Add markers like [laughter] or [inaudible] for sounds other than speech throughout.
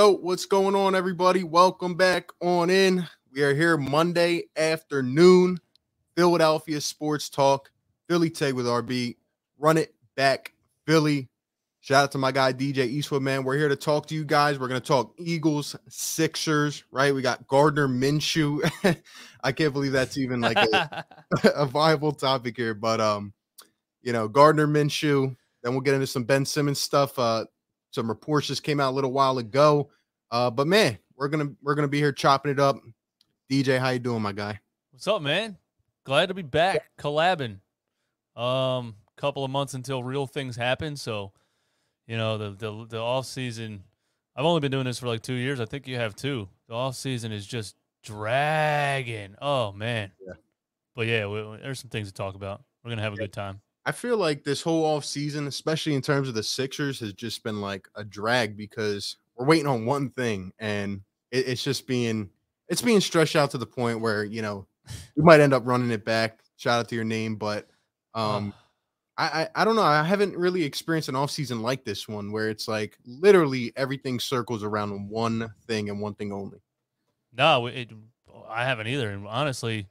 Yo, what's going on, everybody? Welcome back on in. We are here Monday afternoon. Philadelphia Sports Talk. Philly Tag with RB. Run it back, Philly. Shout out to my guy DJ Eastwood, man. We're here to talk to you guys. We're going to talk Eagles, Sixers, right? We got Gardner Minshew. [laughs] I can't believe that's even like a, [laughs] a viable topic here, but um, you know, Gardner Minshew. Then we'll get into some Ben Simmons stuff. Uh, some reports just came out a little while ago. Uh, but man, we're gonna we're gonna be here chopping it up. DJ, how you doing, my guy? What's up, man? Glad to be back collabing. Um, couple of months until real things happen. So, you know, the the the off season. I've only been doing this for like two years. I think you have too. The off season is just dragging. Oh man. Yeah. But yeah, we, there's some things to talk about. We're gonna have a good time. I feel like this whole off season, especially in terms of the Sixers, has just been like a drag because we're waiting on one thing, and it, it's just being it's being stretched out to the point where you know we might end up running it back. Shout out to your name, but um, I, I I don't know. I haven't really experienced an off season like this one where it's like literally everything circles around one thing and one thing only. No, it, I haven't either. And honestly,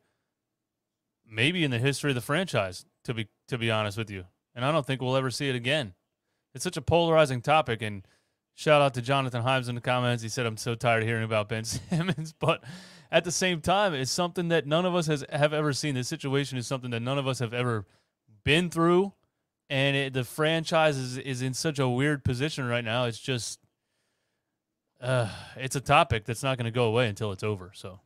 maybe in the history of the franchise, to be to be honest with you. And I don't think we'll ever see it again. It's such a polarizing topic. And shout out to Jonathan Himes in the comments. He said, I'm so tired of hearing about Ben [laughs] Simmons. But at the same time, it's something that none of us has have ever seen. This situation is something that none of us have ever been through. And it, the franchise is, is in such a weird position right now. It's just, uh, it's a topic that's not going to go away until it's over. So,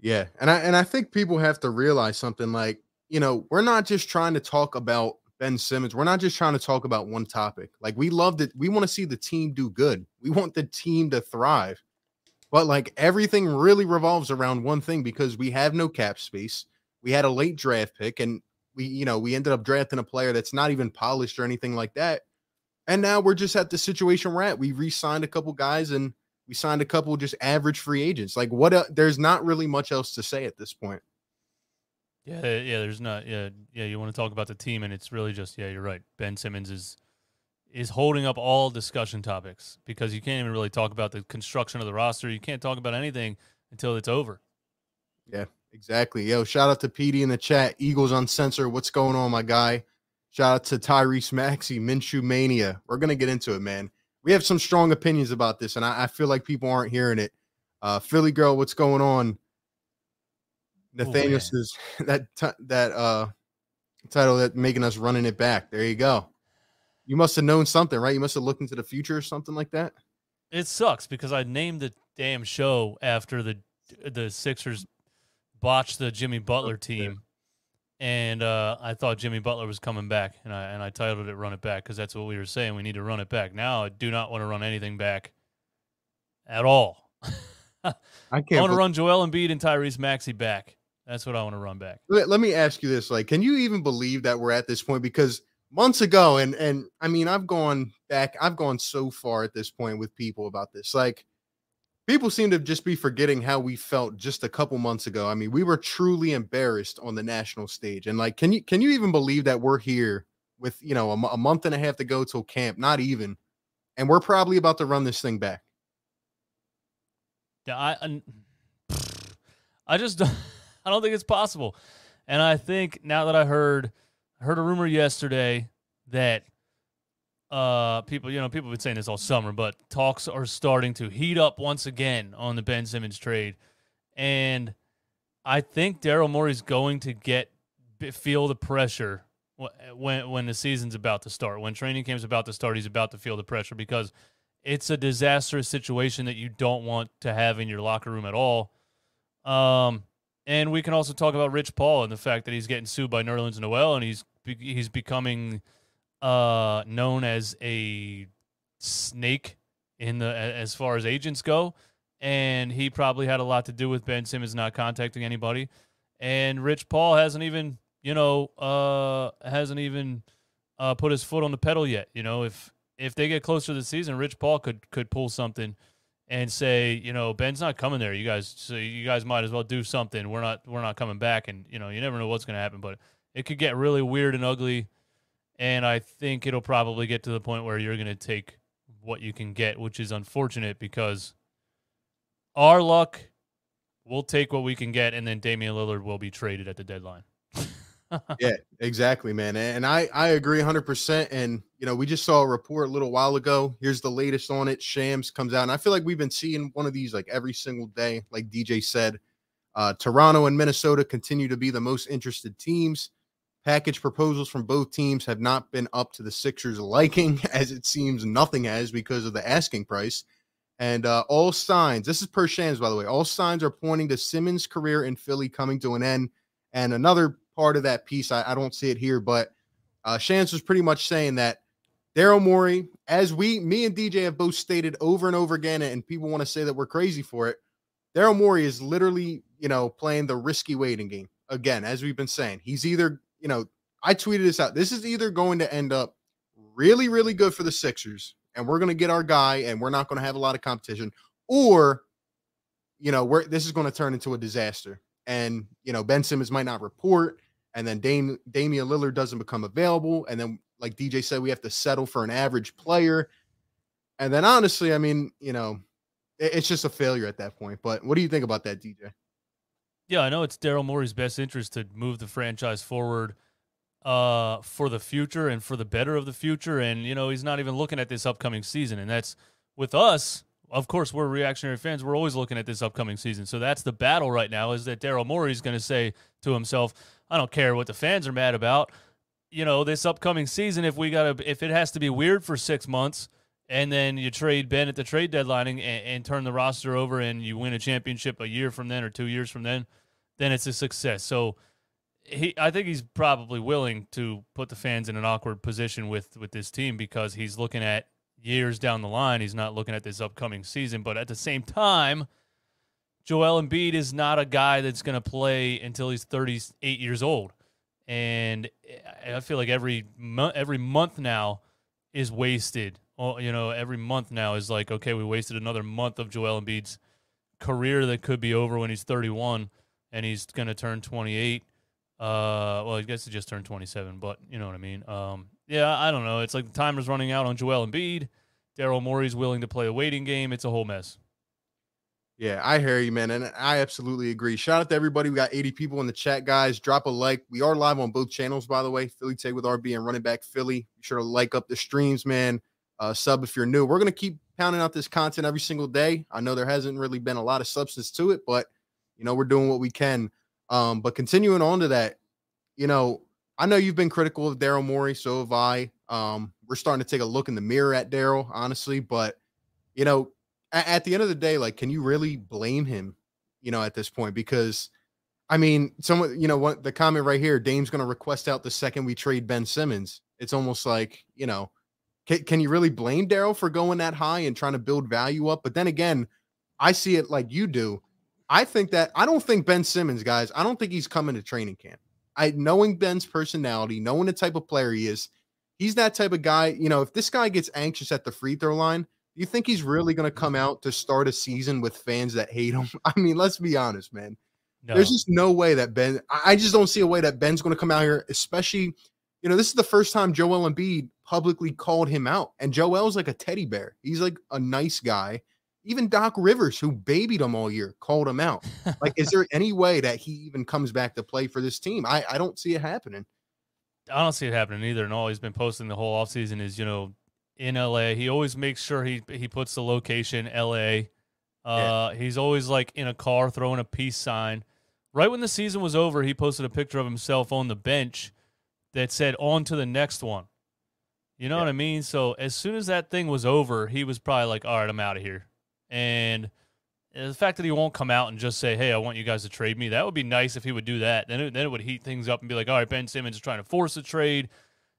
yeah, and I and I think people have to realize something like you know, we're not just trying to talk about Ben Simmons. We're not just trying to talk about one topic. Like we love that we want to see the team do good. We want the team to thrive. But like everything really revolves around one thing because we have no cap space. We had a late draft pick and we, you know, we ended up drafting a player that's not even polished or anything like that. And now we're just at the situation we're at. We re-signed a couple guys and we signed a couple just average free agents. Like what? Uh, there's not really much else to say at this point. Yeah, yeah. There's not. Yeah, yeah. You want to talk about the team, and it's really just. Yeah, you're right. Ben Simmons is is holding up all discussion topics because you can't even really talk about the construction of the roster. You can't talk about anything until it's over. Yeah, exactly. Yo, shout out to PD in the chat. Eagles on censor. What's going on, my guy? Shout out to Tyrese Maxey, Minshew Mania. We're gonna get into it, man. We have some strong opinions about this, and I, I feel like people aren't hearing it. Uh, Philly girl, what's going on? Nathaniel says [laughs] that t- that uh title that making us running it back. There you go. You must have known something, right? You must have looked into the future or something like that. It sucks because I named the damn show after the the Sixers botched the Jimmy Butler team, and uh, I thought Jimmy Butler was coming back, and I and I titled it "Run It Back" because that's what we were saying. We need to run it back. Now I do not want to run anything back at all. [laughs] I can't. I want to run Joel Embiid and Tyrese Maxey back. That's what I want to run back. Let, let me ask you this: like, can you even believe that we're at this point? Because months ago, and and I mean, I've gone back, I've gone so far at this point with people about this. Like, people seem to just be forgetting how we felt just a couple months ago. I mean, we were truly embarrassed on the national stage, and like, can you can you even believe that we're here with you know a, a month and a half to go till camp? Not even, and we're probably about to run this thing back. Yeah, I, [sighs] I just don't. [laughs] I don't think it's possible. And I think now that I heard heard a rumor yesterday that uh people you know people have been saying this all summer but talks are starting to heat up once again on the Ben Simmons trade. And I think Daryl Morey's going to get feel the pressure when when the season's about to start. When training camp's about to start he's about to feel the pressure because it's a disastrous situation that you don't want to have in your locker room at all. Um and we can also talk about Rich Paul and the fact that he's getting sued by Nerlens Noel and he's he's becoming uh, known as a snake in the as far as agents go. And he probably had a lot to do with Ben Simmons not contacting anybody. And Rich Paul hasn't even, you know, uh, hasn't even uh, put his foot on the pedal yet. You know, if if they get closer to the season, Rich Paul could could pull something and say, you know, Ben's not coming there. You guys, so you guys might as well do something. We're not, we're not coming back, and you know, you never know what's going to happen. But it could get really weird and ugly, and I think it'll probably get to the point where you're going to take what you can get, which is unfortunate because our luck, we'll take what we can get, and then Damian Lillard will be traded at the deadline. Yeah, exactly, man. And I I agree 100%. And you know, we just saw a report a little while ago. Here's the latest on it. Shams comes out, and I feel like we've been seeing one of these like every single day. Like DJ said, uh, Toronto and Minnesota continue to be the most interested teams. Package proposals from both teams have not been up to the Sixers' liking, [laughs] as it seems nothing has because of the asking price. And uh, all signs, this is per Shams, by the way, all signs are pointing to Simmons' career in Philly coming to an end. And another part of that piece, I, I don't see it here, but uh, Shams was pretty much saying that Daryl Morey, as we, me and DJ have both stated over and over again, and people want to say that we're crazy for it. Daryl Morey is literally, you know, playing the risky waiting game again, as we've been saying. He's either, you know, I tweeted this out. This is either going to end up really, really good for the Sixers and we're going to get our guy and we're not going to have a lot of competition or you know we're this is going to turn into a disaster and you know ben simmons might not report and then Dame, damian lillard doesn't become available and then like dj said we have to settle for an average player and then honestly i mean you know it, it's just a failure at that point but what do you think about that dj yeah i know it's daryl morey's best interest to move the franchise forward uh, for the future and for the better of the future. And, you know, he's not even looking at this upcoming season. And that's with us. Of course, we're reactionary fans. We're always looking at this upcoming season. So that's the battle right now is that Daryl Morey is going to say to himself, I don't care what the fans are mad about. You know, this upcoming season, if we got to, if it has to be weird for six months, and then you trade Ben at the trade deadline and, and, turn the roster over and you win a championship a year from then or two years from then, then it's a success. So he I think he's probably willing to put the fans in an awkward position with with this team because he's looking at years down the line. He's not looking at this upcoming season, but at the same time, Joel Embiid is not a guy that's going to play until he's 38 years old. And I feel like every mo- every month now is wasted. Well, you know, every month now is like, okay, we wasted another month of Joel Embiid's career that could be over when he's 31 and he's going to turn 28 uh, well, I guess he just turned 27, but you know what I mean. Um, yeah, I don't know. It's like the timer's running out on Joel Embiid. Daryl Morey's willing to play a waiting game. It's a whole mess. Yeah, I hear you, man, and I absolutely agree. Shout out to everybody. We got 80 people in the chat, guys. Drop a like. We are live on both channels, by the way. Philly Take with RB and Running Back Philly. Be sure to like up the streams, man. Uh, sub if you're new. We're gonna keep pounding out this content every single day. I know there hasn't really been a lot of substance to it, but you know we're doing what we can. Um, but continuing on to that, you know, I know you've been critical of Daryl Morey, so have I. Um, we're starting to take a look in the mirror at Daryl, honestly, but you know, at, the end of the day, like, can you really blame him, you know, at this point? Because I mean, someone, you know, what the comment right here, Dame's going to request out the second we trade Ben Simmons. It's almost like, you know, can, can you really blame Daryl for going that high and trying to build value up? But then again, I see it like you do. I think that I don't think Ben Simmons, guys, I don't think he's coming to training camp. I knowing Ben's personality, knowing the type of player he is, he's that type of guy. You know, if this guy gets anxious at the free throw line, you think he's really going to come out to start a season with fans that hate him? [laughs] I mean, let's be honest, man. No. There's just no way that Ben. I just don't see a way that Ben's going to come out here, especially. You know, this is the first time Joel Embiid publicly called him out, and Joel's like a teddy bear. He's like a nice guy even Doc Rivers, who babied him all year, called him out. like, is there [laughs] any way that he even comes back to play for this team? I, I don't see it happening. I don't see it happening either. And all he's been posting the whole offseason is, you know, in LA. He always makes sure he he puts the location LA. Uh, yeah. He's always like in a car throwing a peace sign. Right when the season was over, he posted a picture of himself on the bench that said "On to the next one." You know yeah. what I mean? So as soon as that thing was over, he was probably like, "All right, I'm out of here." And the fact that he won't come out and just say, "Hey, I want you guys to trade me," that would be nice if he would do that. Then it, then it would heat things up and be like, "All right, Ben Simmons is trying to force a trade."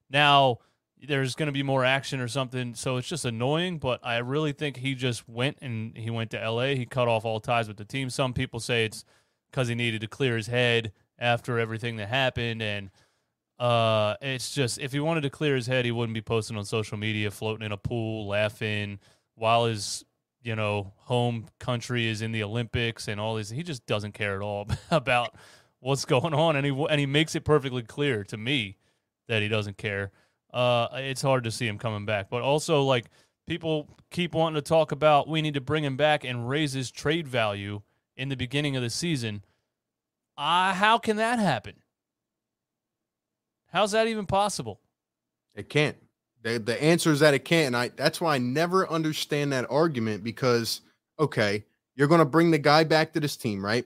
Now there's going to be more action or something, so it's just annoying. But I really think he just went and he went to L.A. He cut off all ties with the team. Some people say it's because he needed to clear his head after everything that happened, and uh, it's just if he wanted to clear his head, he wouldn't be posting on social media, floating in a pool, laughing while his you know, home country is in the Olympics and all these. He just doesn't care at all [laughs] about what's going on, and he and he makes it perfectly clear to me that he doesn't care. Uh, it's hard to see him coming back, but also like people keep wanting to talk about we need to bring him back and raise his trade value in the beginning of the season. Uh, how can that happen? How's that even possible? It can't. The, the answer is that it can't. And I that's why I never understand that argument because okay, you're going to bring the guy back to this team, right?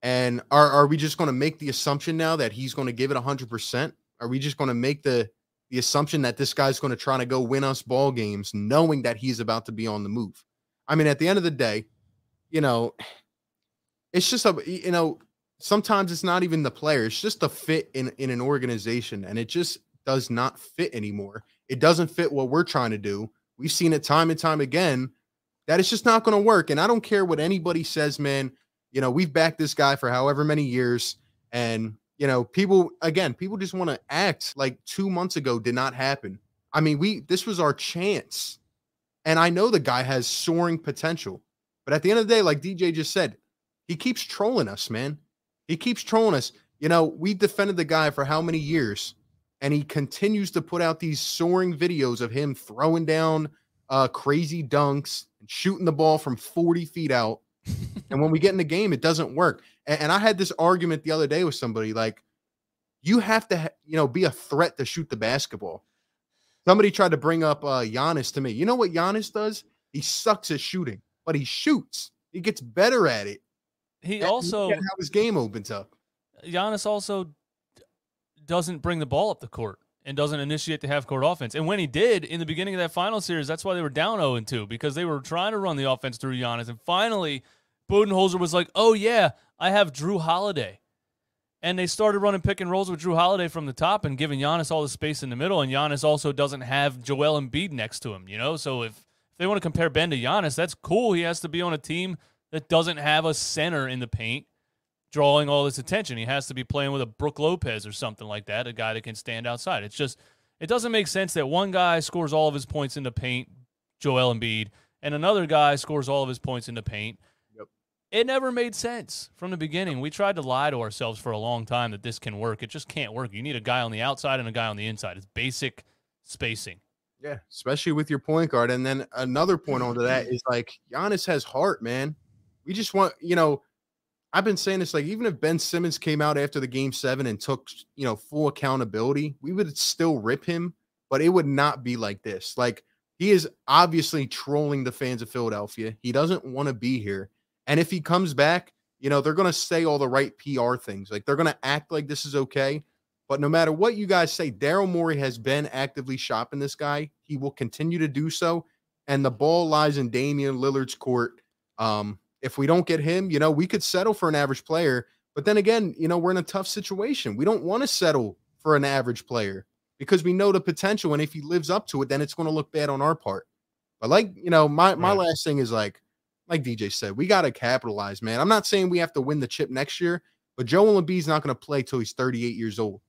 And are are we just going to make the assumption now that he's going to give it 100%? Are we just going to make the the assumption that this guy's going to try to go win us ball games knowing that he's about to be on the move? I mean, at the end of the day, you know, it's just a you know, sometimes it's not even the player, it's just a fit in in an organization and it just does not fit anymore. It doesn't fit what we're trying to do. We've seen it time and time again that it's just not going to work. And I don't care what anybody says, man. You know, we've backed this guy for however many years. And, you know, people, again, people just want to act like two months ago did not happen. I mean, we, this was our chance. And I know the guy has soaring potential. But at the end of the day, like DJ just said, he keeps trolling us, man. He keeps trolling us. You know, we defended the guy for how many years? and he continues to put out these soaring videos of him throwing down uh, crazy dunks and shooting the ball from 40 feet out. [laughs] and when we get in the game, it doesn't work. And, and, I had this argument the other day with somebody like, you have to, you know, be a threat to shoot the basketball. Somebody tried to bring up uh, Giannis to me. You know what Giannis does? He sucks at shooting, but he shoots. He gets better at it. He also how his game opens up. Giannis also doesn't bring the ball up the court and doesn't initiate the half court offense. And when he did in the beginning of that final series, that's why they were down 0 2 because they were trying to run the offense through Giannis. And finally, Budenholzer was like, oh, yeah, I have Jrue Holiday. And they started running pick and rolls with Jrue Holiday from the top and giving Giannis all the space in the middle. And Giannis also doesn't have Joel Embiid next to him, you know? So if, if they want to compare Ben to Giannis, that's cool. He has to be on a team that doesn't have a center in the paint drawing all this attention. He has to be playing with a Brook Lopez or something like that, a guy that can stand outside. It's just it doesn't make sense that one guy scores all of his points in the paint, Joel Embiid, and another guy scores all of his points in the paint. It never made sense from the beginning. We tried to lie to ourselves for a long time that this can work. It just can't work. You need a guy on the outside and a guy on the inside. It's basic spacing. Yeah, especially with your point guard. And then another point onto that is like Giannis has heart, man. We just want, you know, I've been saying this like even if Ben Simmons came out after the game seven and took you know full accountability, we would still rip him, but it would not be like this. Like he is obviously trolling the fans of Philadelphia. He doesn't want to be here. And if he comes back, you know, they're going to say all the right PR things. Like they're going to act like this is okay. But no matter what you guys say, Daryl Morey has been actively shopping this guy. He will continue to do so. And the ball lies in Damian Lillard's court. Um, if we don't get him, you know, we could settle for an average player. But then again, you know, we're in a tough situation. We don't want to settle for an average player because we know the potential. And if he lives up to it, then it's going to look bad on our part. But like, you know, my my right. last thing is like, like DJ said, we got to capitalize, man. I'm not saying we have to win the chip next year, but Joel Embiid's not going to play till he's 38 years old.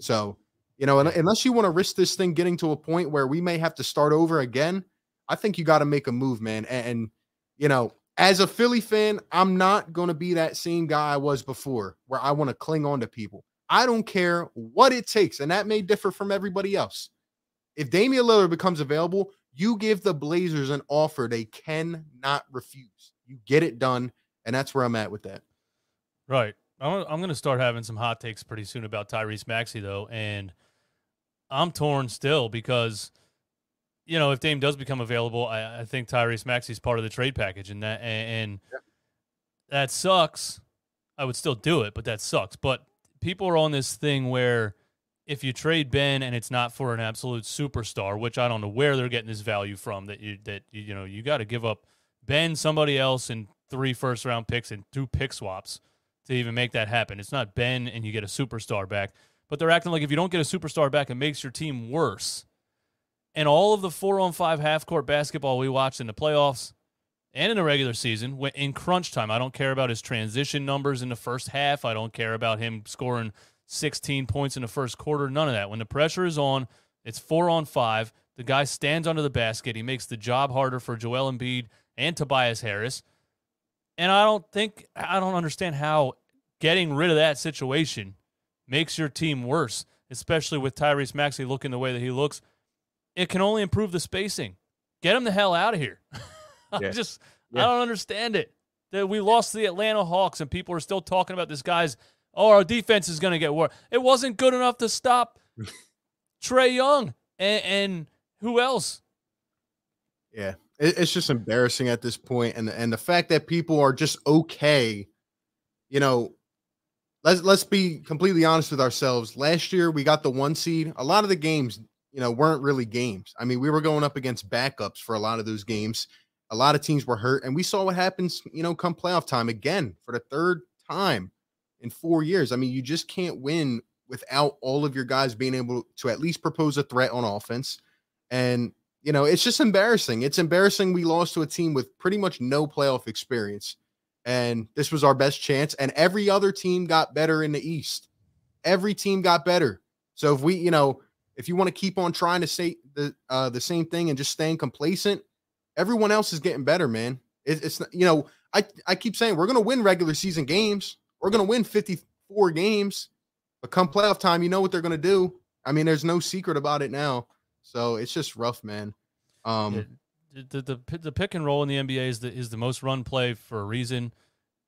So, you know, unless you want to risk this thing getting to a point where we may have to start over again, I think you got to make a move, man. And, and you know, as a Philly fan, I'm not going to be that same guy I was before where I want to cling on to people. I don't care what it takes. And that may differ from everybody else. If Damian Lillard becomes available, you give the Blazers an offer they cannot refuse. You get it done. And that's where I'm at with that. Right. I'm, I'm going to start having some hot takes pretty soon about Tyrese Maxey, though. And I'm torn still because – you know, if Dame does become available, I, I think Tyrese Maxey is part of the trade package, and that and, and that sucks. I would still do it, but that sucks. But people are on this thing where if you trade Ben and it's not for an absolute superstar, which I don't know where they're getting this value from, that you that you, know you got to give up Ben, somebody else, and three first round picks and two pick swaps to even make that happen. It's not Ben and you get a superstar back, but they're acting like if you don't get a superstar back, it makes your team worse and all of the four on five half court basketball we watched in the playoffs and in the regular season in crunch time. I don't care about his transition numbers in the first half. I don't care about him scoring 16 points in the first quarter. None of that. When the pressure is on, it's four on five. The guy stands under the basket. He makes the job harder for Joel Embiid and Tobias Harris. And I don't think, I don't understand how getting rid of that situation makes your team worse, especially with Tyrese Maxey looking the way that he looks it can only improve the spacing. get him the hell out of here. [laughs] I just Yeah. I don't understand it. That we lost to the Atlanta Hawks and people are still talking about this guy's oh our defense is going to get worse. It wasn't good enough to stop [laughs] Trae Young and, and who else? Yeah, it, it's just embarrassing at this point, and and the fact that people are just okay, you know. Let's let's be completely honest with ourselves. Last year we got the one seed. A lot of the games, you know, weren't really games. I mean, we were going up against backups for a lot of those games. A lot of teams were hurt, and we saw what happens, you know, come playoff time again for the third time in four years. I mean, you just can't win without all of your guys being able to at least propose a threat on offense. And you know, it's just embarrassing. It's embarrassing we lost to a team with pretty much no playoff experience. And this was our best chance. And every other team got better in the East. Every team got better. So if we, you know, if you want to keep on trying to say the uh, the same thing and just staying complacent, everyone else is getting better, man. It, it's you know, I I keep saying we're gonna win regular season games. We're gonna win 54 games, but come playoff time, you know what they're gonna do. I mean, there's no secret about it now. So it's just rough, man. Um, Yeah, the, the the the pick and roll in the NBA is the is the most run play for a reason,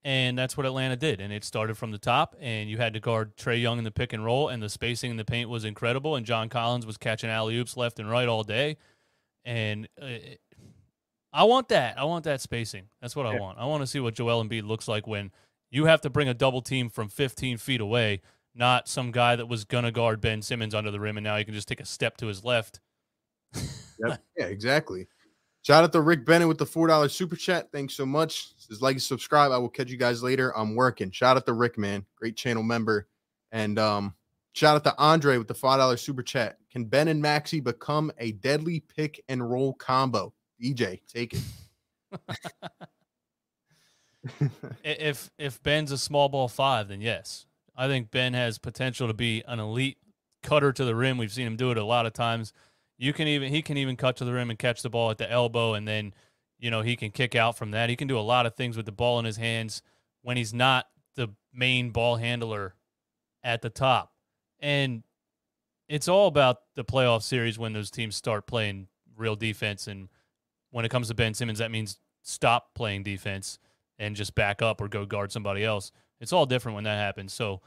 and that's what Atlanta did. And it started from the top, and you had to guard Trae Young in the pick and roll, and the spacing in the paint was incredible. And John Collins was catching alley oops left and right all day, and uh, I want that. I want that spacing. That's what I want. I want to see what Joel Embiid looks like when you have to bring a double team from 15 feet away, not some guy that was gonna guard Ben Simmons under the rim, and now he can just take a step to his left. Yep. [laughs] yeah, exactly. Shout out to Rick Bennett with the four dollar super chat. Thanks so much. Says like and subscribe. I will catch you guys later. I'm working. Shout out to Rick, man, great channel member, and um, shout out to Andre with the five dollar super chat. Can Ben and Maxey become a deadly pick and roll combo? DJ, take it. [laughs] [laughs] If if Ben's a small ball five, then yes, I think Ben has potential to be an elite cutter to the rim. We've seen him do it a lot of times. You can even he can even cut to the rim and catch the ball at the elbow, and then you know he can kick out from that. He can do a lot of things with the ball in his hands when he's not the main ball handler at the top. And it's all about the playoff series when those teams start playing real defense. And when it comes to Ben Simmons, that means stop playing defense and just back up or go guard somebody else. It's all different when that happens. So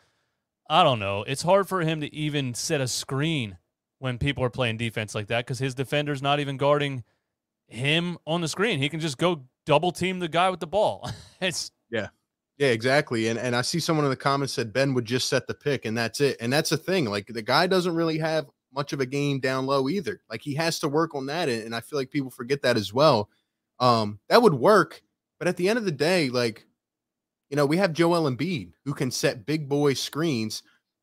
I don't know. It's hard for him to even set a screen when people are playing defense like that because his defender's not even guarding him on the screen. He can just go double team the guy with the ball. [laughs] it's Yeah, Yeah, exactly. And and I see someone in the comments said Ben would just set the pick and that's it. And that's the thing. Like the guy doesn't really have much of a game down low either. Like he has to work on that. And and I feel like people forget that as well. Um, that would work. But at the end of the day, like, you know, we have Joel Embiid who can set big boy screens.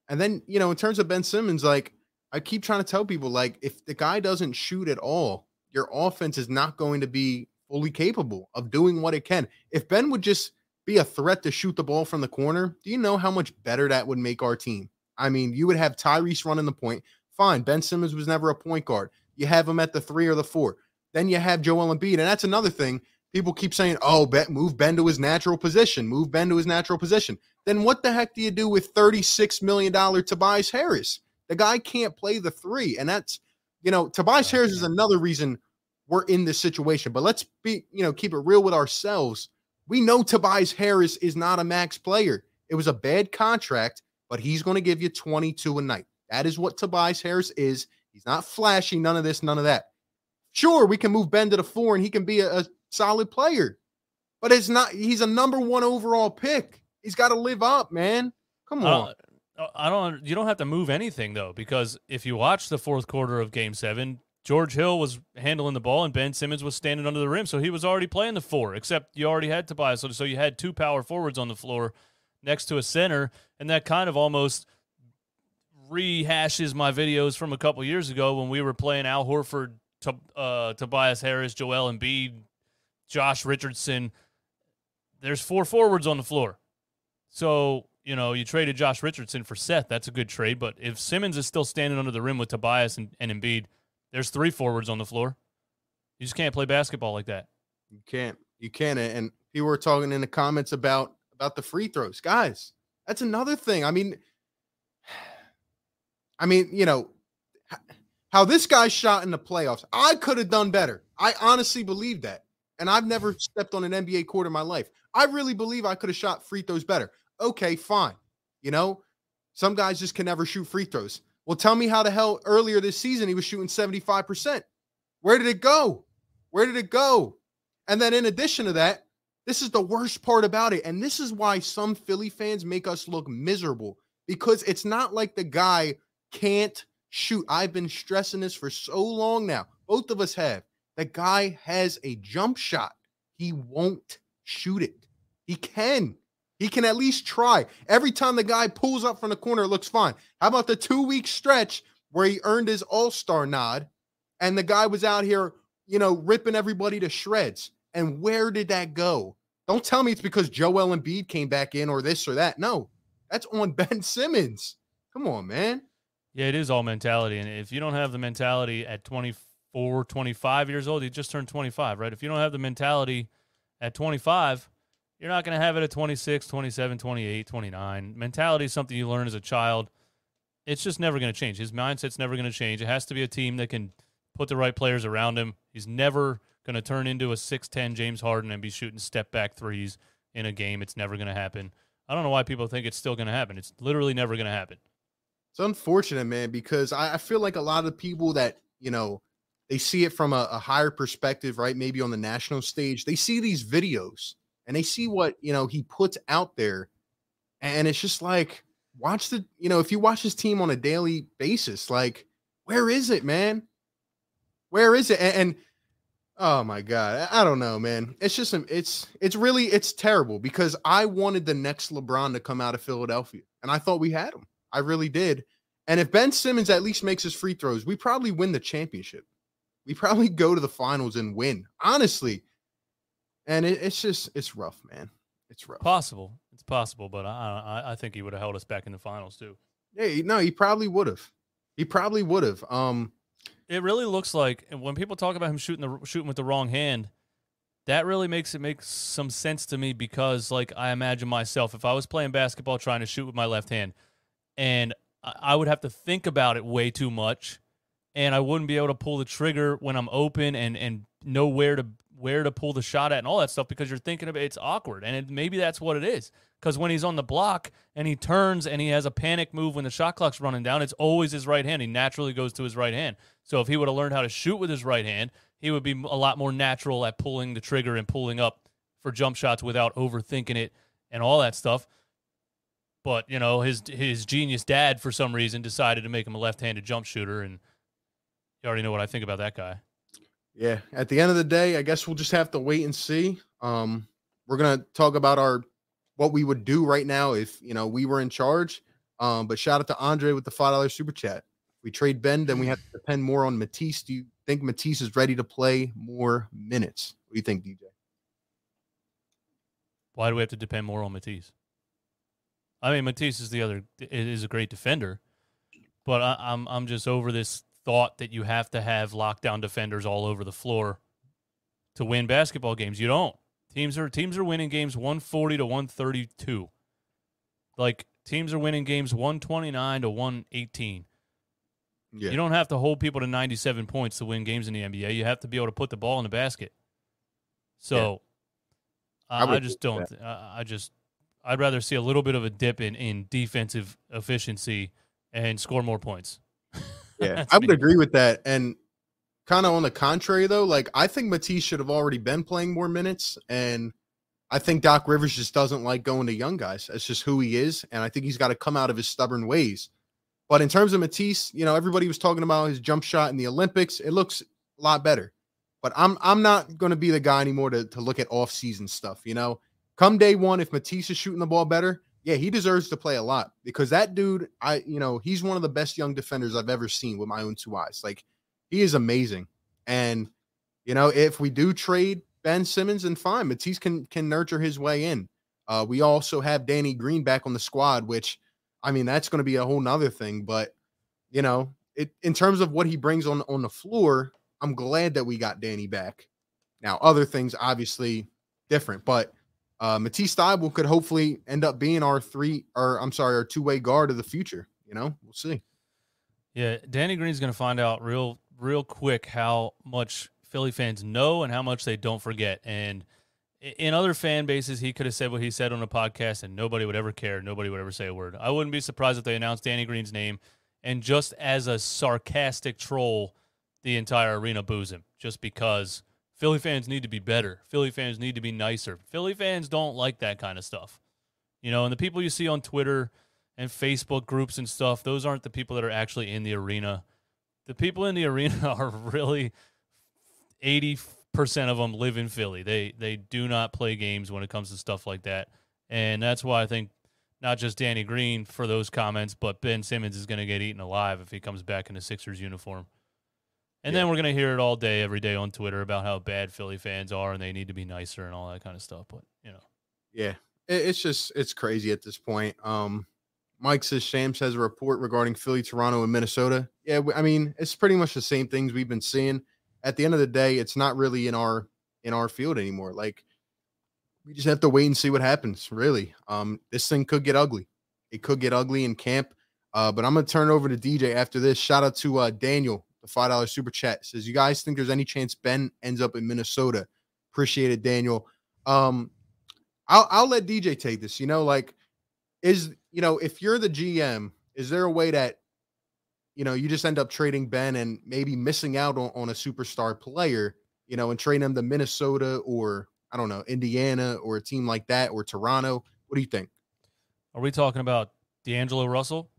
And then, you know, in terms of Ben Simmons, like I keep trying to tell people, like, if the guy doesn't shoot at all, your offense is not going to be fully capable of doing what it can. If Ben would just be a threat to shoot the ball from the corner, do you know how much better that would make our team? I mean, you would have Tyrese running the point. Fine. Ben Simmons was never a point guard. You have him at the three or the four. Then you have Joel Embiid. And that's another thing. People keep saying, oh, move Ben to his natural position, move Ben to his natural position. Then what the heck do you do with $36 million Tobias Harris? The guy can't play the three. And that's, you know, Tobias Harris is another reason we're in this situation. But let's be, you know, keep it real with ourselves. We know Tobias Harris is not a max player. It was a bad contract, but he's going to give you 22 a night. That is what Tobias Harris is. He's not flashy, none of this, none of that. Sure, we can move Ben to the four and he can be a, a solid player, but it's not, he's a number one overall pick. He's got to live up, man. Come on. Uh, I don't. You don't have to move anything though, because if you watch the fourth quarter of Game Seven, George Hill was handling the ball and Ben Simmons was standing under the rim, so he was already playing the four. Except you already had Tobias, so, so you had two power forwards on the floor next to a center, and that kind of almost rehashes my videos from a couple years ago when we were playing Al Horford, to, uh, Tobias Harris, Joel Embiid, Josh Richardson. There's four forwards on the floor. So, you know, you traded Josh Richardson for Seth. That's a good trade. But if Simmons is still standing under the rim with Tobias and, and Embiid, there's three forwards on the floor. You just can't play basketball like that. You can't. You can't. And people were talking in the comments about about the free throws, guys. That's another thing. I mean, [sighs] I mean, you know, how this guy shot in the playoffs. I could have done better. I honestly believe that. And I've never stepped on an NBA court in my life. I really believe I could have shot free throws better. Okay, fine. You know, some guys just can never shoot free throws. Well, tell me how the hell earlier this season he was shooting 75%. Where did it go? Where did it go? And then in addition to that, this is the worst part about it. And this is why some Philly fans make us look miserable because it's not like the guy can't shoot. I've been stressing this for so long now. Both of us have. The guy has a jump shot. He won't shoot it. He can. He can at least try. Every time the guy pulls up from the corner, it looks fine. How about the two week stretch where he earned his all star nod and the guy was out here, you know, ripping everybody to shreds? And where did that go? Don't tell me it's because Joel Embiid came back in or this or that. No, that's on [laughs] Ben Simmons. Come on, man. Yeah, it is all mentality. And if you don't have the mentality at 24, 25 years old, He just turned 25, right? If you don't have the mentality at 25, you're not going to have it at 26, 27, 28, 29. Mentality is something you learn as a child. It's just never going to change. His mindset's never going to change. It has to be a team that can put the right players around him. He's never going to turn into a 6'10 James Harden and be shooting step back threes in a game. It's never going to happen. I don't know why people think it's still going to happen. It's literally never going to happen. It's unfortunate, man, because I, I, feel like a lot of people that, you know, they see it from a, a higher perspective, right? Maybe on the national stage, they see these videos and they see what, you know, he puts out there. And it's just like, watch the, you know, if you watch his team on a daily basis, like, where is it, man? Where is it? and, and Oh my god, I don't know, man. It's just um, it's it's really it's terrible because I wanted the next LeBron to come out of Philadelphia, and I thought we had him. I really did. And if Ben Simmons at least makes his free throws, we probably win the championship. We probably [laughs] go to the finals and win, honestly. And it, it's just it's rough, man. It's rough. Possible, it's possible, but I I, I think he would have held us back in the finals too. Yeah, no, he probably would have. He probably would have. Um, it really looks like when people talk about him shooting the shooting with the wrong hand, that really makes it make some sense to me because like I imagine myself if I was playing basketball trying to shoot with my left hand and I would have to think about it way too much and I wouldn't be able to pull the trigger when I'm open and and know where to where to pull the shot at and all that stuff because you're thinking of it, it's awkward and it, maybe that's what it is. Because when he's on the block and he turns and he has a panic move when the shot clock's running down it's always his right hand. He naturally goes to his right hand. So if he would have learned how to shoot with his right hand he would be a lot more natural at pulling the trigger and pulling up for jump shots without overthinking it and all that stuff. But you know his his genius dad for some reason decided to make him a left-handed jump shooter and you already know what I think about that guy yeah, at the end of the day, I guess we'll just have to wait and see. Um, we're gonna talk about our what we would do right now if you know we were in charge. Um, but shout out to Andre with the five dollar super chat. If we trade Ben, then we have to depend more on Matisse. Do you think Matisse is ready to play more minutes? What do you think, DJ? Why do we have to depend more on Matisse? I mean, Matisse is the other is a great defender, but I, I'm I'm just over this thought that you have to have lockdown defenders all over the floor to win basketball games. You don't. Teams are teams are winning games 140 to 132. Like teams are winning games 129 to 118. Yeah. You don't have to hold people to 97 points to win games in the NBA. You have to be able to put the ball in the basket. So yeah. I, I, just don't. I, I just I'd rather see a little bit of a dip in in defensive efficiency and score more points. [laughs] Yeah, [laughs] I would agree with that. And kind of on the contrary, though, like I think Matisse should have already been playing more minutes. And I think Doc Rivers just doesn't like going to young guys. That's just who he is. And I think he's got to come out of his stubborn ways. But in terms of Matisse, you know, everybody was talking about his jump shot in the Olympics. It looks a lot better. But I'm I'm not going to be the guy anymore to, to look at off-season stuff, you know. Come day one, if Matisse is shooting the ball better, yeah, he deserves to play a lot because that dude, I you know, he's one of the best young defenders I've ever seen with my own two eyes. Like he is amazing. And you know, if we do trade Ben Simmons, and fine, Matisse can can nurture his way in. Uh, we also have Danny Green back on the squad, which I mean that's going to be a whole nother thing. But you know, it in terms of what he brings on on the floor, I'm glad that we got Danny back. Now, other things obviously different, but uh, Matisse Thybulle could hopefully end up being our three, or I'm sorry, our two way guard of the future. You know, we'll see. Yeah, Danny Green's going to find out real real quick how much Philly fans know and how much they don't forget. And in other fan bases, he could have said what he said on a podcast, and nobody would ever care. Nobody would ever say a word. I wouldn't be surprised if they announced Danny Green's name and just as a sarcastic troll, the entire arena boos him just because Philly fans need to be better. Philly fans need to be nicer. Philly fans don't like that kind of stuff. You know, and the people you see on Twitter and Facebook groups and stuff, those aren't the people that are actually in the arena. The people in the arena [laughs] are really 80% of them live in Philly. They they do not play games when it comes to stuff like that. And that's why I think not just Danny Green for those comments, but Ben Simmons is going to get eaten alive if he comes back in a Sixers uniform. And yeah. then we're going to hear it all day, every day on Twitter about how bad Philly fans are and they need to be nicer and all that kind of stuff. But, you know. Yeah. It's just, it's crazy at this point. Um, Mike says Shams has a report regarding Philly, Toronto, and Minnesota. Yeah, I mean, it's pretty much the same things we've been seeing. At the end of the day, it's not really in our in our field anymore. Like we just have to wait and see what happens. Really, um, this thing could get ugly. It could get ugly in camp. Uh, but I'm gonna turn over to DJ after this. Shout out to uh, Daniel, five dollar super chat says, "You guys think there's any chance Ben ends up in Minnesota?" Appreciate it, Daniel. Um, I'll I'll let DJ take this. You know, like is you know if you're the GM, is there a way that you know you just end up trading Ben and maybe missing out on, on a superstar player, you know, and trading him to Minnesota or I don't know, Indiana or a team like that or Toronto. What do you think? Are we talking about D'Angelo Russell?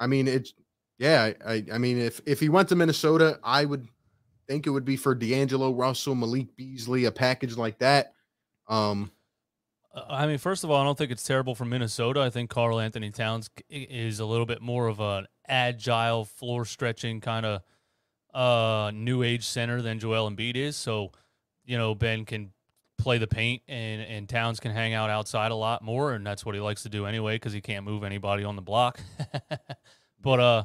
I mean, it's yeah. I I mean, if if he went to Minnesota, I would think it would be for D'Angelo Russell, Malik Beasley, a package like that. Um, uh, I mean, first of all, I don't think it's terrible for Minnesota. I think Karl-Anthony Towns is a little bit more of an agile, floor stretching kind of uh, new age center than Joel Embiid is. So, you know, Ben can play the paint and and Towns can hang out outside a lot more and that's what he likes to do anyway because he can't move anybody on the block. [laughs] but uh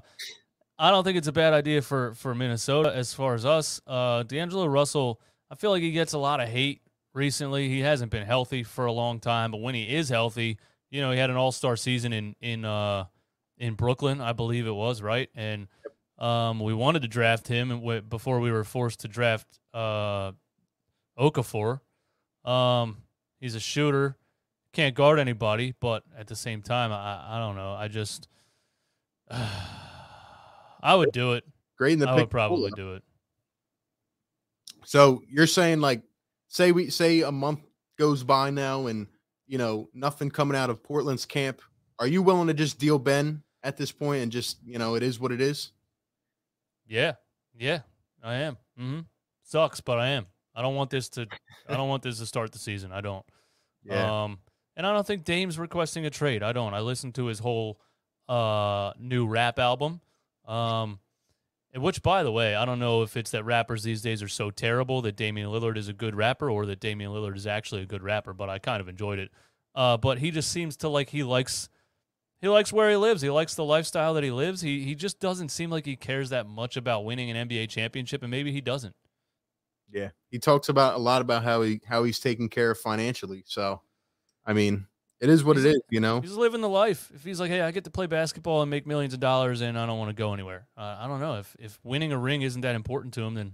I don't think it's a bad idea for for Minnesota as far as us. Uh D'Angelo Russell, I feel like he gets a lot of hate recently. He hasn't been healthy for a long time, but when he is healthy, you know, he had an all-star season in in uh in Brooklyn, I believe it was, right? And um we wanted to draft him and before we were forced to draft uh Okafor um, he's a shooter, can't guard anybody, but at the same time, I I don't know. I just [sighs] I would do it. Great in the I would probably do it. So you're saying like, say we say a month goes by now, and you know nothing coming out of Portland's camp. Are you willing to just deal Ben at this point and just you know it is what it is? Yeah, yeah, I am. Mm-hmm. Sucks, but I am. I don't want this to. I don't want this to start the season. I don't. [laughs] Yeah. Um, and I don't think Dame's requesting a trade. I don't. I listened to his whole uh new rap album. Um, which, by the way, I don't know if it's that rappers these days are so terrible that Damian Lillard is a good rapper, or that Damian Lillard is actually a good rapper. But I kind of enjoyed it. Uh, but he just seems to like he likes he likes where he lives. He likes the lifestyle that he lives. He he just doesn't seem like he cares that much about winning an NBA championship, and maybe he doesn't. Yeah, he talks about a lot about how he how he's taken care of financially. So, I mean, it is what he's, it is, you know. He's living the life. If he's like, hey, I get to play basketball and make millions of dollars, and I don't want to go anywhere. Uh, I don't know if if winning a ring isn't that important to him, then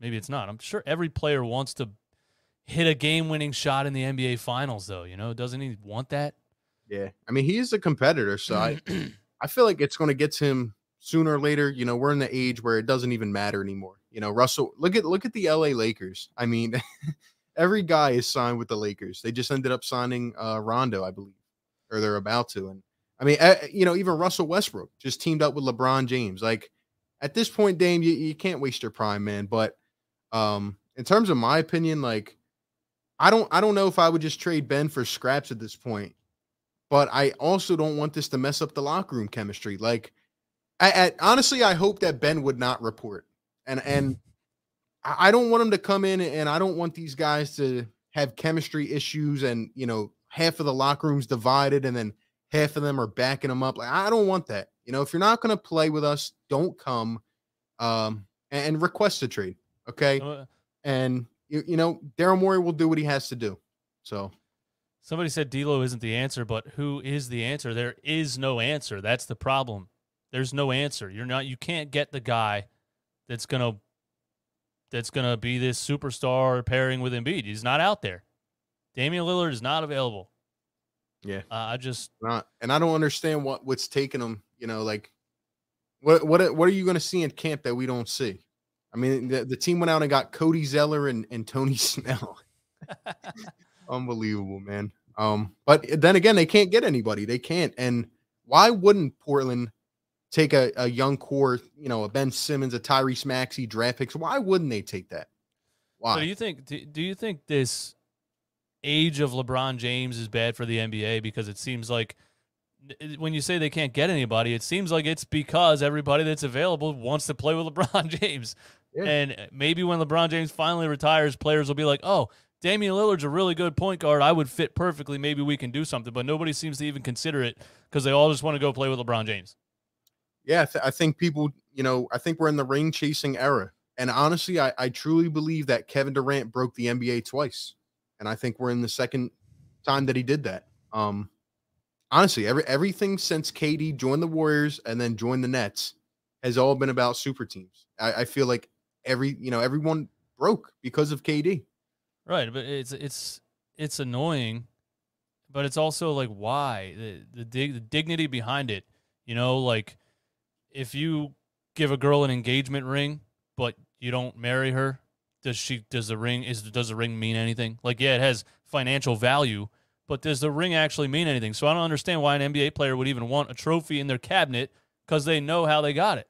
maybe it's not. I'm sure every player wants to hit a game-winning shot in the NBA Finals, though. You know, doesn't he want that? Yeah, I mean, he's a competitor, so I [clears throat] I feel like it's going to get to him sooner or later. You know, we're in the age where it doesn't even matter anymore. You know, Russell, look at look at the LA Lakers. I mean, [laughs] every guy is signed with the Lakers. They just ended up signing uh Rondo, I believe, or they're about to. And I mean, uh, you know, even Russell Westbrook just teamed up with LeBron James. Like at this point, Dame, you, you can't waste your prime, man. But um, in terms of my opinion, like I don't I don't know if I would just trade Ben for scraps at this point. But I also don't want this to mess up the locker room chemistry. Like, I, I honestly, I hope that Ben would not report and and I don't want them to come in and I don't want these guys to have chemistry issues and you know half of the locker rooms divided and then half of them are backing them up. Like I don't want that. You know, if you're not going to play with us, don't come um and, and request a trade. Okay. Uh, and you, you know, Daryl Morey will do what he has to do. So somebody said D'Lo isn't the answer, but who is the answer? There is no answer. That's the problem. There's no answer. You're not. You can't get the guy that's gonna that's gonna be this superstar pairing with Embiid. He's not out there. Damian Lillard is not available. Yeah, uh, I just not, and I don't understand what what's taking them. You know, like what what what are you going to see in camp that we don't see? I mean, the, the team went out and got Cody Zeller and, and Tony [laughs] Snell. [laughs] Unbelievable, man. Um, but then again, they can't get anybody. They can't. And why wouldn't Portland take a, a young core, you know, a Ben Simmons, a Tyrese Maxey draft picks? Why wouldn't they take that? Why? So do you think do, do you think this age of LeBron James is bad for the NBA because it seems like when you say they can't get anybody, it seems like it's because everybody that's available wants to play with [laughs] LeBron James. Yeah. And maybe when LeBron James finally retires, players will be like, "Oh, Damian Lillard's a really good point guard. I would fit perfectly. Maybe we can do something." But nobody seems to even consider it because they all just want to go play with LeBron James. Yeah, th- I think people, you know, I think we're in the ring chasing era. And honestly, I, I truly believe that Kevin Durant broke the NBA twice and I think we're in the second time that he did that. Um, honestly, every everything since KD joined the Warriors and then joined the Nets has all been about super teams. I, I feel like every you know everyone broke because of KD. Right, but it's it's it's annoying, but it's also like why the the, dig, the dignity behind it. You know, like if you give a girl an engagement ring, but you don't marry her, does she does the ring is does the ring mean anything? Like yeah, it has financial value, but does the ring actually mean anything? So I don't understand why an NBA player would even want a trophy in their cabinet because they know how they got it.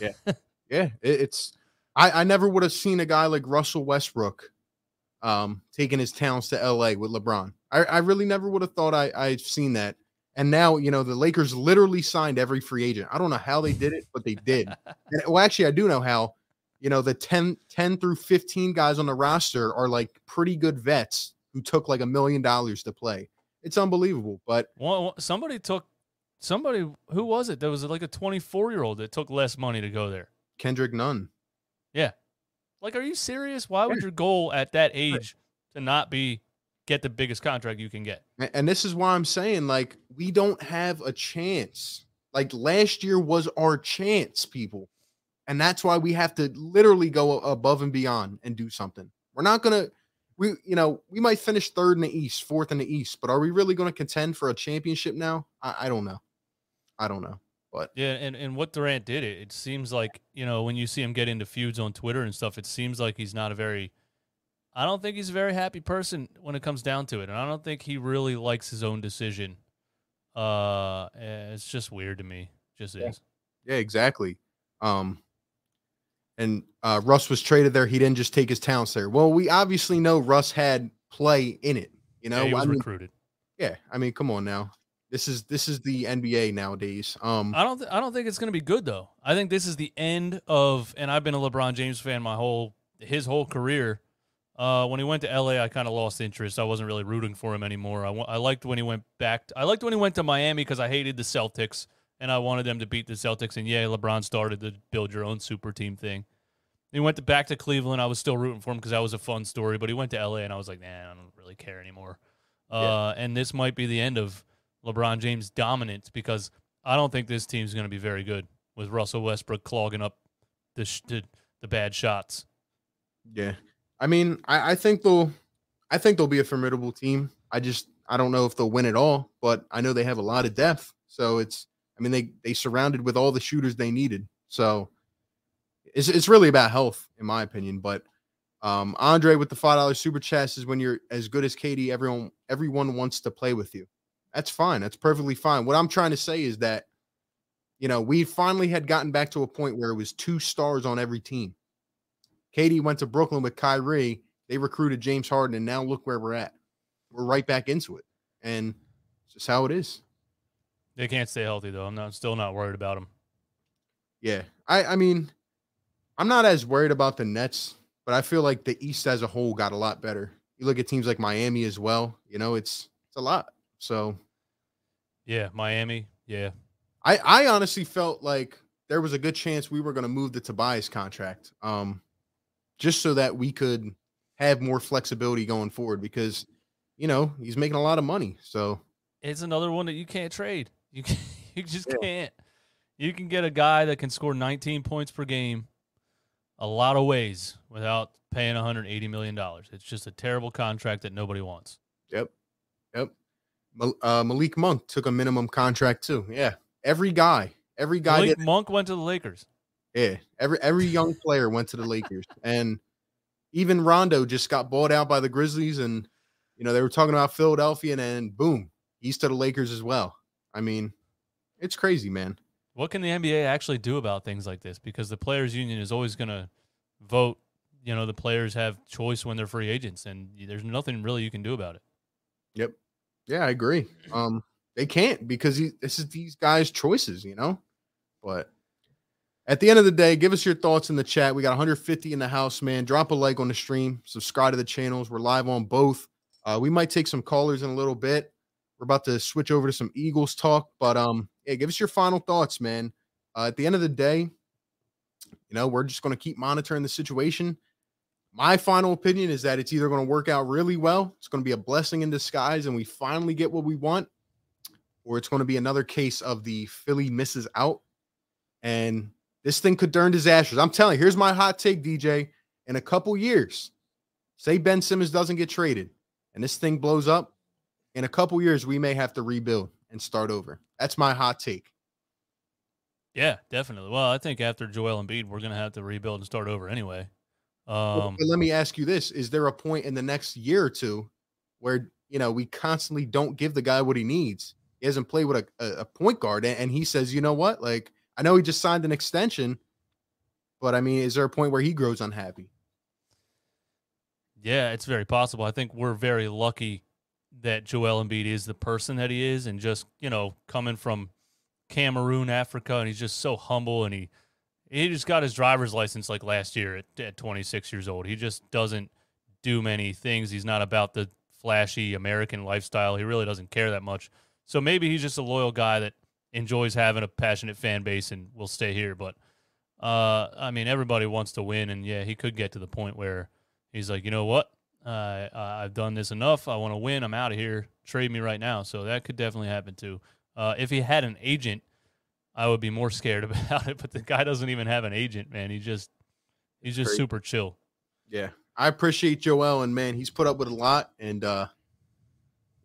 yeah, [laughs] yeah. It, it's I I never would have seen a guy like Russell Westbrook, um, taking his talents to LA with LeBron. I I really never would have thought I I've seen that. And now, you know, the Lakers literally signed every free agent. I don't know how they did it, but they did. and, well, actually, I do know how you know the 10, 10 through 15 guys on the roster are like pretty good vets who took like a million dollars to play. It's unbelievable but well, somebody took somebody who was it there was like a 24 year old that took less money to go there? Kendrick nunn. Yeah. Like are you serious? Why would your goal at that age to not be get the biggest contract you can get and this is why i'm saying like we don't have a chance like last year was our chance people and that's why we have to literally go above and beyond and do something. We're not going to, we, you know, we might finish third in the East, fourth in the East, but are we really going to contend for a championship now? I, I, don't know. I don't know. But yeah, and, and what Durant did, it, it seems like, you know, when you see him get into feuds on Twitter and stuff, it seems like he's not a very, I don't think he's a very happy person when it comes down to it. And I don't think he really likes his own decision. Uh, it's just weird to me. Just yeah. is. Yeah, exactly. Um, and uh, Russ was traded there. He didn't just take his talents there. Well, we obviously know Russ had play in it. You know, yeah, he was I mean, recruited. Yeah, I mean, come on now. This is this is the NBA nowadays. Um, I don't th- I don't think it's going to be good though. I think this is the end of. And I've been a LeBron James fan my whole his whole career. Uh, when he went to LA, I kind of lost interest. I wasn't really rooting for him anymore. I, w- I liked when he went back. To, I liked when he went to Miami because I hated the Celtics and I wanted them to beat the Celtics. And yeah, LeBron started the build your own super team thing. He went to, back to Cleveland. I was still rooting for him because that was a fun story. But he went to LA, and I was like, nah, I don't really care anymore. Uh, And this might be the end of LeBron James' dominance because I don't think this team's going to be very good with Russell Westbrook clogging up the sh- the, the bad shots. Yeah, I mean, I, I think they'll, I think they'll be a formidable team. I just, I don't know if they'll win at all, but I know they have a lot of depth. So it's, I mean, they they surrounded with all the shooters they needed. So it's it's really about health, in my opinion. But um, Andre with the five dollar super chat is when you're as good as KD, everyone everyone wants to play with you. That's fine. That's perfectly fine. What I'm trying to say is that you know we finally had gotten back to a point where it was two stars on every team. KD went to Brooklyn with Kyrie. They recruited James Harden, and now look where we're at. We're right back into it, and it's just how it is. They can't stay healthy though. I'm not still not worried about them. Yeah, I I mean, I'm not as worried about the Nets, but I feel like the East as a whole got a lot better. You look at teams like Miami as well. You know, it's it's a lot. So, yeah, Miami. Yeah, I I honestly felt like there was a good chance we were going to move the Tobias contract, um, just so that we could have more flexibility going forward because, you know, he's making a lot of money. So it's another one that you can't trade. [laughs] You can, you just yeah. can't. You can get a guy that can score 19 points per game a lot of ways without paying 180 million dollars. It's just a terrible contract that nobody wants. Yep. Yep. Uh, Malik Monk took a minimum contract too. Yeah. Every guy, every guy. Malik Monk went to the Lakers. Yeah. Every every young player went to the Lakers, and even Rondo just got bought out by the Grizzlies, and you know they were talking about Philadelphia, and then boom, he's to the Lakers as well. I mean, it's crazy, man. What can the NBA actually do about things like this? Because the players' union is always going to vote. You know, the players have choice when they're free agents, and there's nothing really you can do about it. Yep. Yeah, I agree. Um, they can't because he, this is these guys' choices, you know. But at the end of the day, give us your thoughts in the chat. We got 150 in the house, man. Drop a like on the stream. Subscribe to the channels. We're live on both. Uh, we might take some callers in a little bit. We're about to switch over to some Eagles talk, but um, yeah, give us your final thoughts, man. Uh, at the end of the day, you know, we're just going to keep monitoring the situation. My final opinion is that it's either going to work out really well, it's going to be a blessing in disguise, and we finally get what we want, or it's going to be another case of the Philly misses out, and this thing could turn disastrous. I'm telling you, here's my hot take, DJ. In a couple years, say Ben Simmons doesn't get traded, and this thing blows up. In a couple years, we may have to rebuild and start over. That's my hot take. Yeah, definitely. Well, I think after Joel Embiid, we're going to have to rebuild and start over anyway. Um, let me ask you this: Is there a point in the next year or two where you know we constantly don't give the guy what he needs? He hasn't played with a, a point guard, and he says, "You know what? Like, I know he just signed an extension, but I mean, is there a point where he grows unhappy?" Yeah, it's very possible. I think we're very lucky that Joel Embiid is the person that he is, and just you know coming from Cameroon, Africa, and he's just so humble, and he he just got his driver's license like last year at, at 26 years old. He just doesn't do many things. He's not about the flashy American lifestyle. He really doesn't care that much. So maybe he's just a loyal guy that enjoys having a passionate fan base and will stay here. But uh, I mean, everybody wants to win, and yeah, he could get to the point where he's like, you know what, uh, I've done this enough. I want to win. I'm out of here. Trade me right now. So that could definitely happen too. Uh, if he had an agent, I would be more [laughs] scared about it. But the guy doesn't even have an agent, man. He just he's just Great. super chill. Yeah, I appreciate Joel, and man, he's put up with a lot, and uh,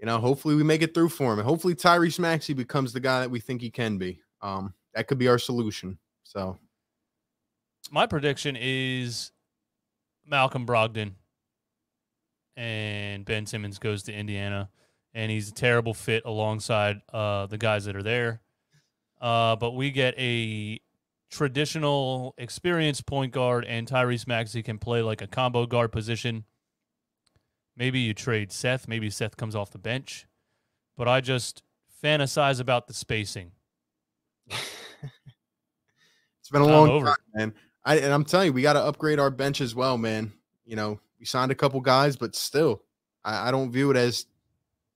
you know, hopefully we make it through for him, and hopefully Tyrese Maxey becomes the guy that we think he can be. Um, that could be our solution. So, my prediction is Malcolm Brogdon and Ben Simmons goes to Indiana, and he's a terrible fit alongside uh, the guys that are there. Uh, but we get a traditional experienced point guard, and Tyrese Maxey can play like a combo guard position. Maybe you trade Seth. Maybe Seth comes off the bench. But I just fantasize about the spacing. [laughs] it's been a long time, man. I, and I'm telling you, we got to upgrade our bench as well, man. You know, we signed a couple guys, but still, I, I don't view it as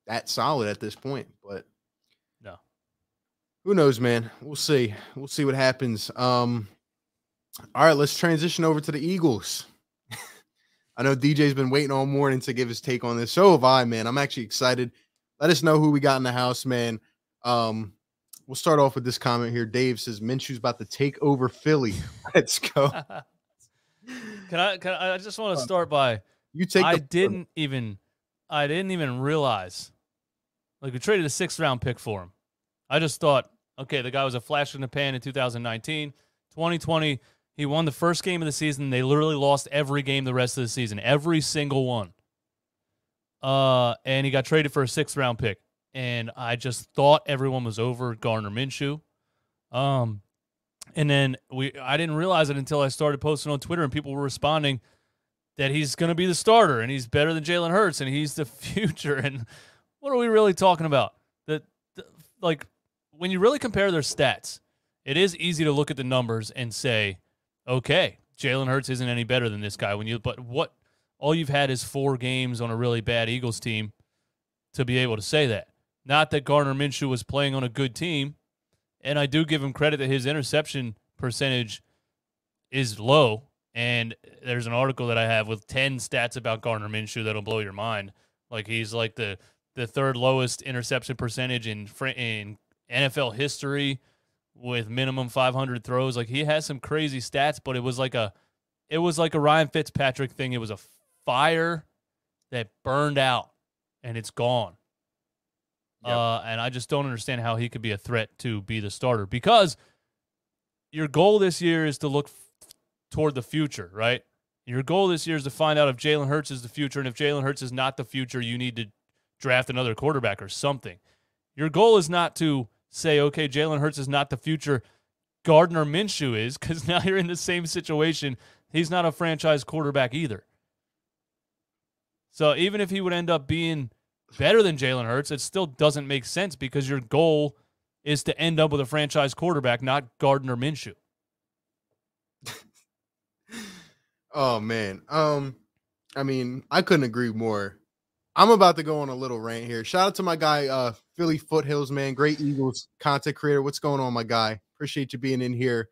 that solid at this point. But no, who knows, man? We'll see. We'll see what happens. Um, all right, let's transition over to the Eagles. I know DJ's been waiting all morning to give his take on this. So have I, man. I'm actually excited. Let us know who we got in the house, man. Um, we'll start off with this comment here. Dave says Minshew's about to take over Philly. [laughs] Let's go. [laughs] Can I? Can I, I just want to start by you take. I didn't even. I didn't even realize. Like we traded a sixth round pick for him. I just thought, okay, the guy was a flash in the pan in 2019, 2020. He won the first game of the season. They literally lost every game the rest of the season, every single one. Uh, and he got traded for a sixth round pick. And I just thought everyone was over Gardner Minshew. Um, and then we I didn't realize it until I started posting on Twitter and people were responding that he's going to be the starter and he's better than Jalen Hurts and he's the [laughs] future. And what are we really talking about? That like when you really compare their stats, it is easy to look at the numbers and say, okay, Jalen Hurts isn't any better than this guy. When you but what all you've had is four games on a really bad Eagles team to be able to say that. Not that Gardner Minshew was playing on a good team, and I do give him credit that his interception percentage is low. And there's an article that I have with 10 stats about Gardner Minshew that'll blow your mind. Like he's like the the third lowest interception percentage in in NFL history. With minimum 500 throws. Like he has some crazy stats, but it was like a it was like a Ryan Fitzpatrick thing. It was a fire that burned out and it's gone. Yep. Uh, and I just don't understand how he could be a threat to be the starter because your goal this year is to look f- toward the future, right? Your goal this year is to find out if Jalen Hurts is the future, and if Jalen Hurts is not the future, you need to draft another quarterback or something. Your goal is not to say, okay, Jalen Hurts is not the future. Gardner Minshew is, because now you're in the same situation. He's not a franchise quarterback either. So even if he would end up being better than Jalen Hurts, it still doesn't make sense because your goal is to end up with a franchise quarterback, not Gardner Minshew. [laughs] oh man. Um, I mean, I couldn't agree more. I'm about to go on a little rant here. Shout out to my guy, uh, Philly Foothills, man. Great Eagles content creator. What's going on, my guy? Appreciate you being in here.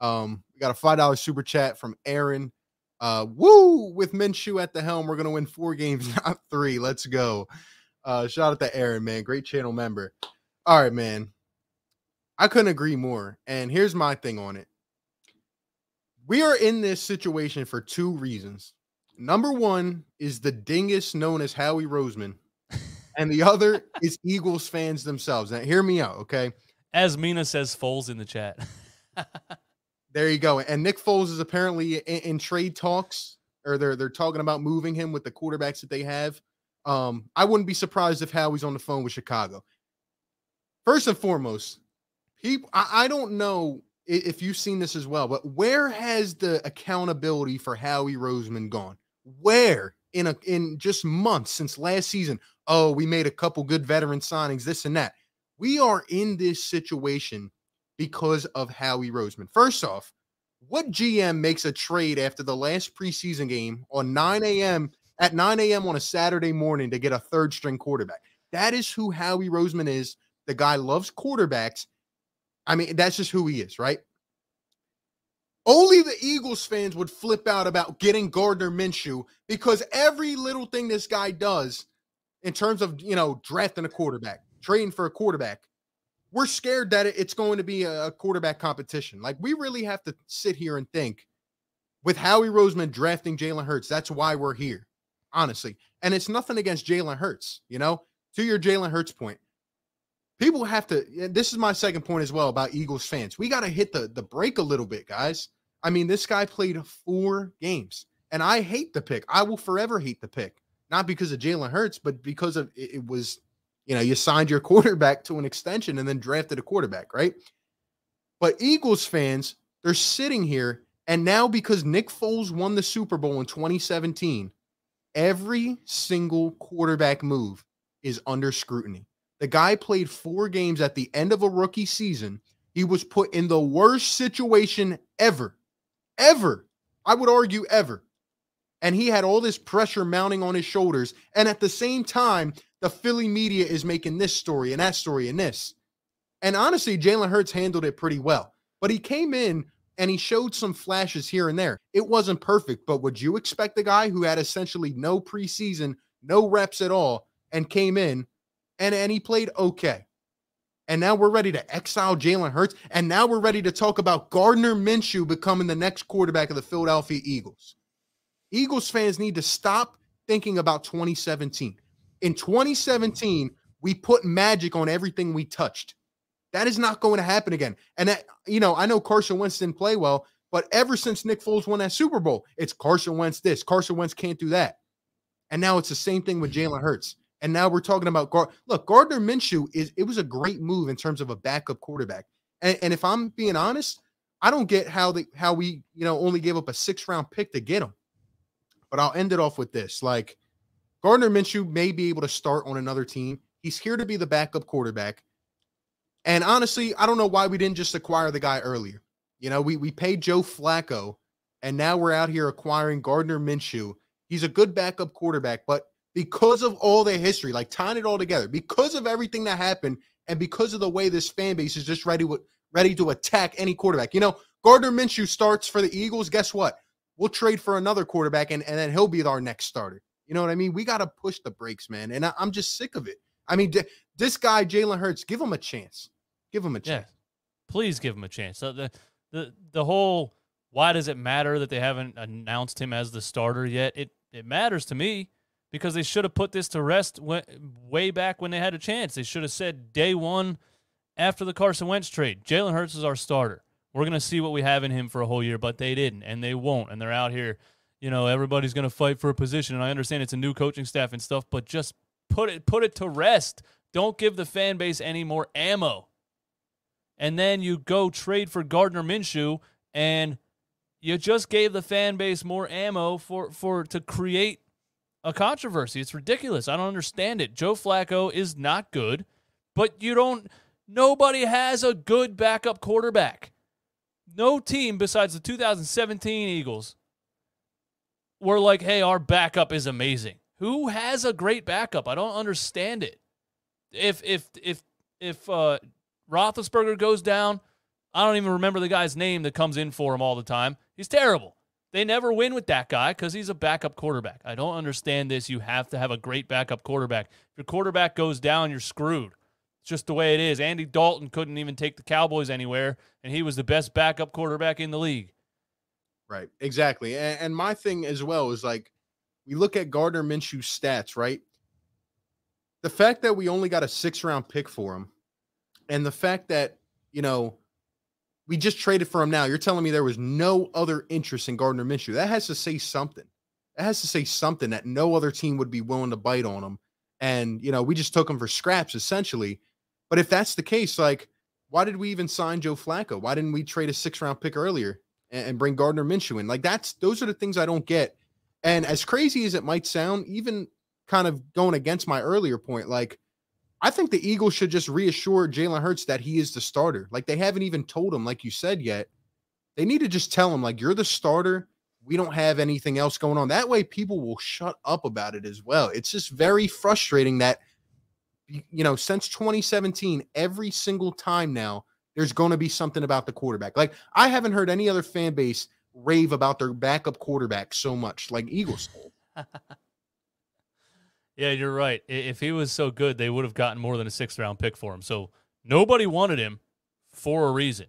Um, we got a five dollar super chat from Aaron. Uh, woo! With Minshew at the helm, we're gonna win four games, [laughs] not three. Let's go. Uh, shout out to Aaron, man. Great channel member. All right, man. I couldn't agree more. And here's my thing on it. We are in this situation for two reasons. Number one is the dingus known as Howie Roseman, [laughs] and the other is Eagles fans themselves. Now, hear me out, okay? As Mina says, Foles in the chat. [laughs] there you go. And Nick Foles is apparently in, in, trade talks, or they're they're talking about moving him with the quarterbacks that they have. Um, I wouldn't be surprised if Howie's on the phone with Chicago. First and foremost, people, I, I don't know if you've seen this as well, but where has the accountability for Howie Roseman gone? Where in a in just months since last season? Oh, we made a couple good veteran signings, this and that. We are in this situation because of Howie Roseman. First off, what GM makes a trade after the last preseason game on 9 a.m. at 9 a.m. on a Saturday morning to get a third string quarterback? That is who Howie Roseman is. The guy loves quarterbacks. I mean, that's just who he is, right? Only the Eagles fans would flip out about getting Gardner Minshew because every little thing this guy does in terms of, you know, drafting a quarterback, trading for a quarterback, we're scared that it's going to be a quarterback competition. Like, we really have to sit here and think with Howie Roseman drafting Jalen Hurts, that's why we're here, honestly. And it's nothing against Jalen Hurts, you know, to your Jalen Hurts point. People have to. This is my second point as well about Eagles fans. We got to hit the the brake a little bit, guys. I mean, this guy played four games, and I hate the pick. I will forever hate the pick, not because of Jalen Hurts, but because of it, it was, you know, you signed your [laughs] quarterback to an extension and then drafted a quarterback, right? But Eagles fans, they're sitting here, and now because Nick Foles won the Super Bowl in 2017, every single quarterback move is under scrutiny. The guy played four games at the end of a rookie season. He was put in the worst situation ever, ever. I would argue ever. And he had all this pressure mounting on his shoulders. And at the same time, the Philly media is making this story and that story and this. And honestly, Jalen Hurts handled it pretty well. But he came in and he showed some flashes here and there. It wasn't perfect, but would you expect the guy who had essentially no preseason, no reps at all, and came in and, and he played okay. And now we're ready to exile Jalen Hurts. And now we're ready to talk about Gardner Minshew becoming the next quarterback of the Philadelphia Eagles. Eagles fans need to stop thinking about 2017. In 2017, we put magic on everything we touched. That is not going to happen again. And that, you know, I know Carson Wentz didn't play well, but ever since Nick Foles won that Super Bowl, it's Carson Wentz this, Carson Wentz can't do that. And now it's the same thing with Jalen Hurts. And now we're talking about look, Gardner Minshew is it was a great move in terms of a backup quarterback. And, and if I'm being honest, I don't get how the how we you know only gave up a six round pick to get him. But I'll end it off with this: like Gardner Minshew may be able to start on another team. He's here to be the backup quarterback. And honestly, I don't know why we didn't just acquire the guy earlier. You know, we we paid Joe Flacco, and now we're out here acquiring Gardner Minshew. He's a good backup quarterback, but because of all their history, like tying it all together, because of everything that happened, and because of the way this fan base is just ready to, ready to attack any quarterback. You know, Gardner Minshew starts for the Eagles. Guess what? We'll trade for another quarterback, and, and then he'll be our next starter. You know what I mean? We got to push the brakes, man. And I, am just sick of it. I mean, d- this guy, Jalen Hurts, give him a chance. Give him a chance. Yeah. Please give him a chance. The, the the the whole why does it matter that they haven't announced him as the starter yet? It it matters to me because they should have put this to rest way back when they had a chance. They should have said day one after the Carson Wentz trade, Jalen Hurts is our starter. We're going to see what we have in him for a whole year, but they didn't, and they won't. And they're out here, you know, everybody's going to fight for a position. And I understand it's a new coaching staff and stuff, but just put it put it to rest. Don't give the fan base any more ammo. And then you go trade for Gardner Minshew, and you just gave the fan base more ammo for for to create a controversy. It's ridiculous. I don't understand it. Joe Flacco is not good, but you don't nobody has a good backup quarterback. No team besides the 2017 Eagles were like, "Hey, our backup is amazing." Who has a great backup? I don't understand it. If if if if uh Roethlisberger goes down, I don't even remember the guy's name that comes in for him all the time. He's terrible. They never win with that guy because he's a backup quarterback. I don't understand this. You have to have a great backup quarterback. If your quarterback goes down, you're screwed. It's just the way it is. Andy Dalton couldn't even take the Cowboys anywhere, and he was the best backup quarterback in the league. Right. Exactly. And, and my thing as well is like, we look at Gardner Minshew's stats, right? The fact that we only got a six round pick for him, and the fact that, you know, we just traded for him now. You're telling me there was no other interest in Gardner Minshew. That has to say something. That has to say something that no other team would be willing to bite on him. And, you know, we just took him for scraps essentially. But if that's the case, like, why did we even sign Joe Flacco? Why didn't we trade a six round pick earlier and, and bring Gardner Minshew in? Like, that's those are the things I don't get. And as crazy as it might sound, even kind of going against my earlier point, like, I think the Eagles should just reassure Jalen Hurts that he is the starter. Like they haven't even told him, like you said yet. They need to just tell him, like, you're the starter. We don't have anything else going on. That way, people will shut up about it as well. It's just very frustrating that, you know, since 2017, every single time now, there's going to be something about the quarterback. Like, I haven't heard any other fan base rave about their backup quarterback so much like Eagles. [laughs] Yeah, you're right. If he was so good, they would have gotten more than a sixth round pick for him. So nobody wanted him for a reason.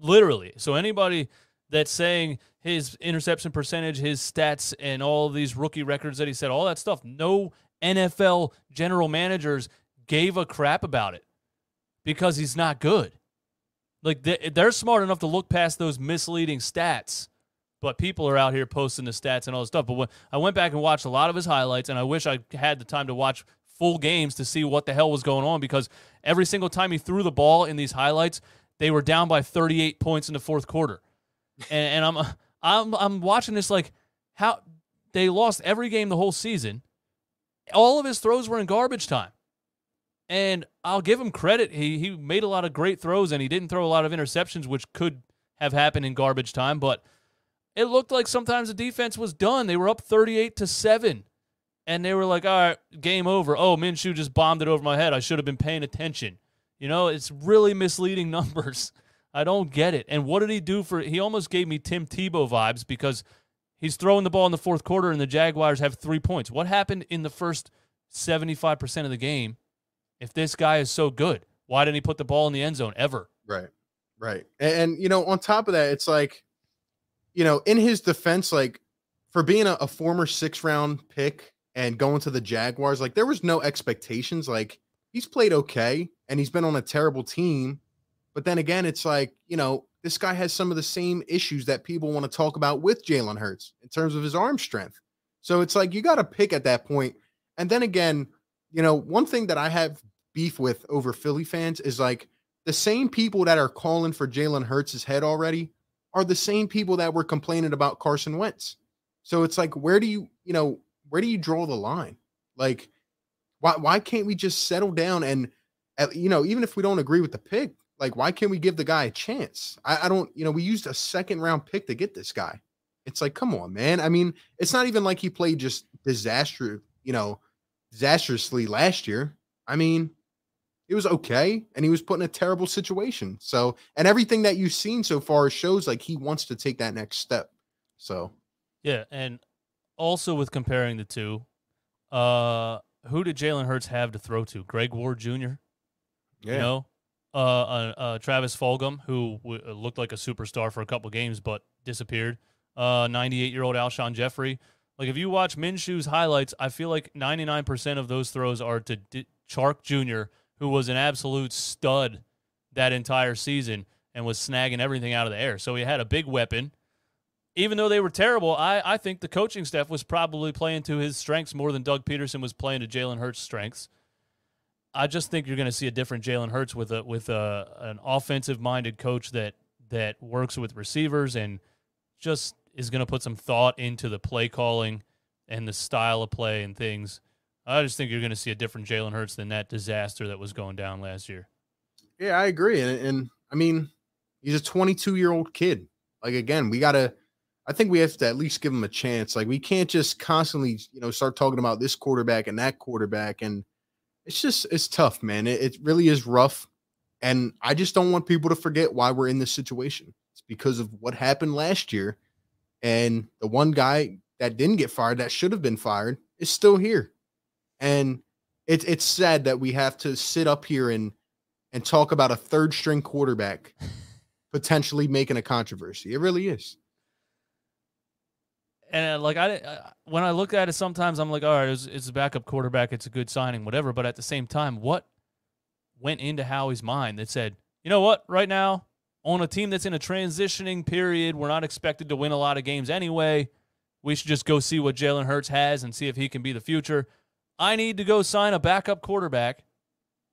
Literally. So anybody that's saying his interception percentage, his stats, and all these rookie records that he said, all that stuff, no NFL general managers gave a crap about it because he's not good. Like they're smart enough to look past those misleading stats but people are out here posting the stats and all this stuff. But when I went back and watched a lot of his highlights, and I wish I had the time to watch full games to see what the hell was going on because every single time he threw the ball in these highlights, they were down by 38 points in the fourth quarter. and, and I'm [laughs] I'm I'm watching this like how they lost every game the whole season. All of his throws were in garbage time. And I'll give him credit. He he made a lot of great throws and he didn't throw a lot of interceptions, which could have happened in garbage time, but it looked like sometimes the defense was done. They were up 38 to 7. And they were like, all right, game over. Oh, Minshew just bombed it over my head. I should have been paying attention. You know, it's really misleading [laughs] numbers. I don't get it. And what did he do for he almost gave me Tim Tebow vibes because he's throwing the ball in the fourth quarter and the Jaguars have three points. What happened in the first 75% of the game if this guy is so good? Why didn't he put the ball in the end zone ever? Right. Right. And, and you know, on top of that, it's like you know, in his defense, like for being a, a former six round pick and going to the Jaguars, like there was no expectations. Like he's played okay and he's been on a terrible team. But then again, it's like, you know, this guy has some of the same issues that people want to talk about with Jalen Hurts in terms of his arm strength. So it's like you got to pick at that point. And then again, you know, one thing that I have beef with over Philly fans is like the same people that are calling for Jalen Hurts' head already are the same people that were complaining about Carson Wentz. So it's like, where do you, you know, where do you draw the line? Like, why why can't we just settle down and, you know, even if we don't agree with the pick, like, why can't we give the guy a chance? I, I don't, you know, we used a second round pick to get this guy. It's like, come on, man. I mean, it's not even like he played just disaster, you know, disastrously last year. I mean, it was okay and he was put in a terrible situation so and everything that you've seen so far shows like he wants to take that next step so yeah and also with comparing the two uh who did jalen hurts have to throw to greg ward jr yeah. you know uh, uh, uh, Travis Fulgham, who w- uh, looked like a superstar for a couple games but disappeared. uh 98 year old Alshon Jeffery Like if you watch Minshew's highlights, I feel like 99% of those throws are to D- Chark Jr., who was an absolute stud that entire season and was snagging everything out of the air. So he had a big weapon. Even though they were terrible, I, I think the coaching staff was probably playing to his strengths more than Doug Pederson was playing to Jalen Hurts' strengths. I just think you're going to see a different Jalen Hurts with a with a an offensive minded coach that that works with receivers and just is going to put some thought into the play calling and the style of play and things. I just think you're going to see a different Jalen Hurts than that disaster that was going down last year. Yeah, I agree, and, and I mean, he's a 22 year old kid. Like again, we gotta. I think we have to at least give him a chance. Like we can't just constantly, you know, start talking about this quarterback and that quarterback, and it's just it's tough, man. It, it really is rough, and I just don't want people to forget why we're in this situation. It's because of what happened last year, and the one guy that didn't get fired that should have been fired is still here, and it's it's sad that we have to sit up here and and talk about a third string quarterback [laughs] potentially making a controversy. It really is. And uh, like I, when I look at it, sometimes I'm like, all right, it's, it's a backup quarterback, it's a good signing, whatever. But at the same time, what went into Howie's mind that said, you know what, right now on a team that's in a transitioning period, we're not expected to win a lot of games anyway. We should just go see what Jalen Hurts has and see if he can be the future. I need to go sign a backup quarterback.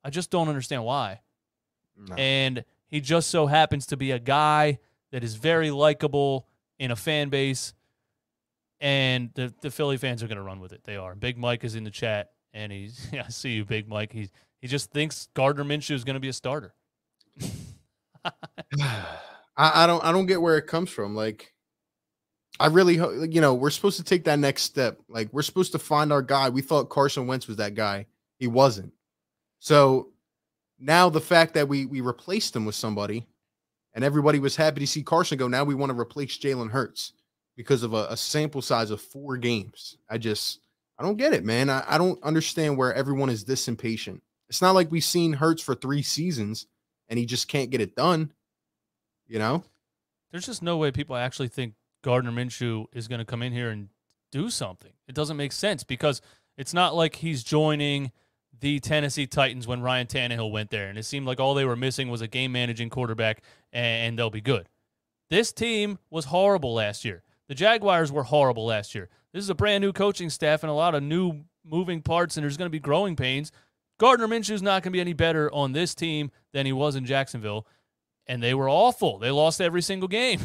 I just don't understand why. No. And he just so happens to be a guy that is very likable in a fan base. And the, the Philly fans are going to run with it. They are. Big Mike is in the chat, and he's, [laughs] yeah, I see you, Big Mike. He, he just thinks Gardner Minshew is going to be a starter. [sighs] [sighs] I, I don't I don't get where it comes from. Like, I really, you know, we're supposed to take that next step. Like, we're supposed to find our guy. We thought Carson Wentz was that guy. He wasn't. So now the fact that we we replaced him with somebody and everybody was happy to see Carson go, now we want to replace Jalen Hurts because of a, a, sample size of four games. I just I don't get it, man. I, I don't understand where everyone is this impatient. It's not like we've seen Hurts for three seasons and he just can't get it done. You know? There's just no way people actually think Gardner Minshew is going to come in here and do something. It doesn't make sense because it's not like he's joining the Tennessee Titans when Ryan Tannehill went there, and it seemed like all they were missing was a game managing quarterback, and they'll be good. This team was horrible last year. The Jaguars were horrible last year. This is a brand new coaching staff and a lot of new moving parts, and there's going to be growing pains. Gardner Minshew's not going to be any better on this team than he was in Jacksonville, and they were awful. They lost every single game.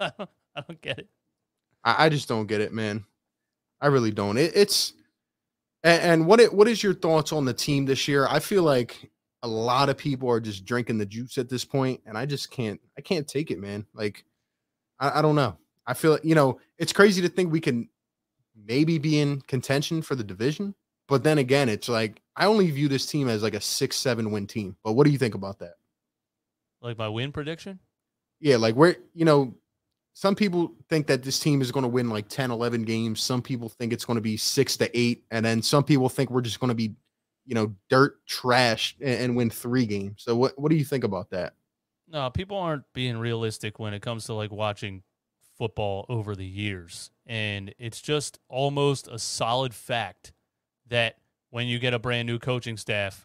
[laughs] [laughs] I, don't, get it. I, I just don't get it, man. I really don't. It, it's and, and what it, what is your thoughts on the team this year? I feel like a lot of people are just drinking the juice at this point, and I just can't I can't take it, man. Like I, I don't know. I feel you know it's crazy to think we can maybe be in contention for the division, but then again, it's like I only view this team as like a six seven win team. But what do you think about that? Like my win prediction? Yeah, like where you know some people think that this team is going to win like 10 11 games. Some people think it's going to be 6 to 8 and then some people think we're just going to be you know dirt trash and, and, win 3 games. So what what do you think about that? No people aren't being realistic when it comes to like watching football over the years. And it's just almost a solid fact that when you get a brand new coaching staff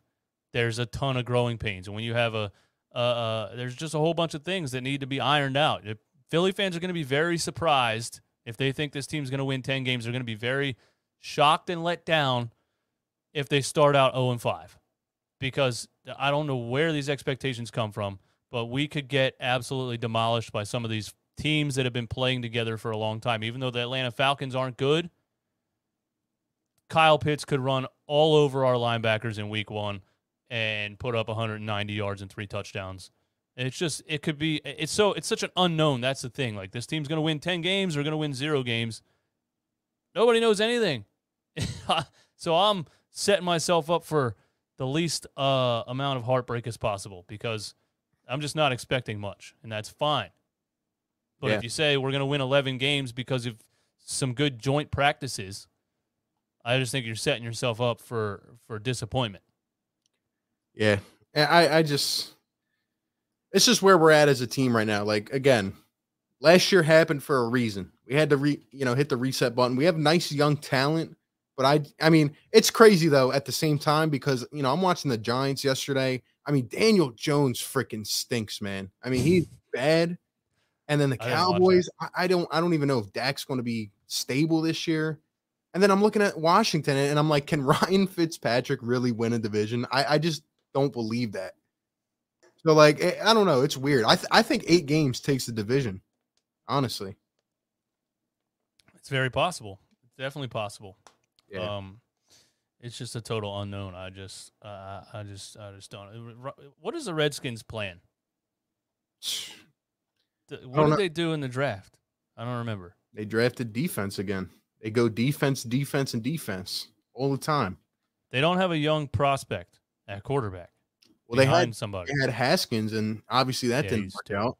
there's a ton of growing pains. And when you have a uh, uh, there's just a whole bunch of things that need to be ironed out. It, Philly fans are going to be very surprised if they think this team's going to win 10 games. They're going to be very shocked and let down if they start out 0 and 5 because I don't know where these expectations come from, but we could get absolutely demolished by some of these teams that have been playing together for a long time. Even though the Atlanta Falcons aren't good, Kyle Pitts could run all over our linebackers in week one and put up 190 yards and three touchdowns. It's just it could be it's so it's such an unknown. That's the thing. Like this team's going to win 10 games or going to win 0 games. Nobody knows anything. [laughs] so I'm setting myself up for the least uh, amount of heartbreak as possible because I'm just not expecting much and that's fine. But yeah. if you say we're going to win 11 games because of some good joint practices, I just think you're setting yourself up for for disappointment. Yeah. I I just it's just where we're at as a team right now. Like again, last year happened for a reason. We had to re, you know, hit the reset button. We have nice young talent, but I I mean, it's crazy though at the same time because, you know, I'm watching the Giants yesterday. I mean, Daniel Jones freaking stinks, man. I mean, he's [laughs] bad. And then the I Cowboys, I, I don't I don't even know if Dak's going to be stable this year. And then I'm looking at Washington and I'm like, can [laughs] Ryan Fitzpatrick really win a division? I, I just don't believe that. So like, eh, I don't know. It's weird. I th- I think eight games takes the division. Honestly, It's very possible. It's definitely possible. yeah. Um, it's just a total unknown. I just, uh, I just, I just don't. What is the Redskins' plan? [sighs] What did they do in the draft? I don't remember. they drafted defense again. They go defense, defense, and defense all the time. They don't have a young prospect at quarterback. Well, they had somebody. they had Haskins, and obviously that Yeah, didn't work out.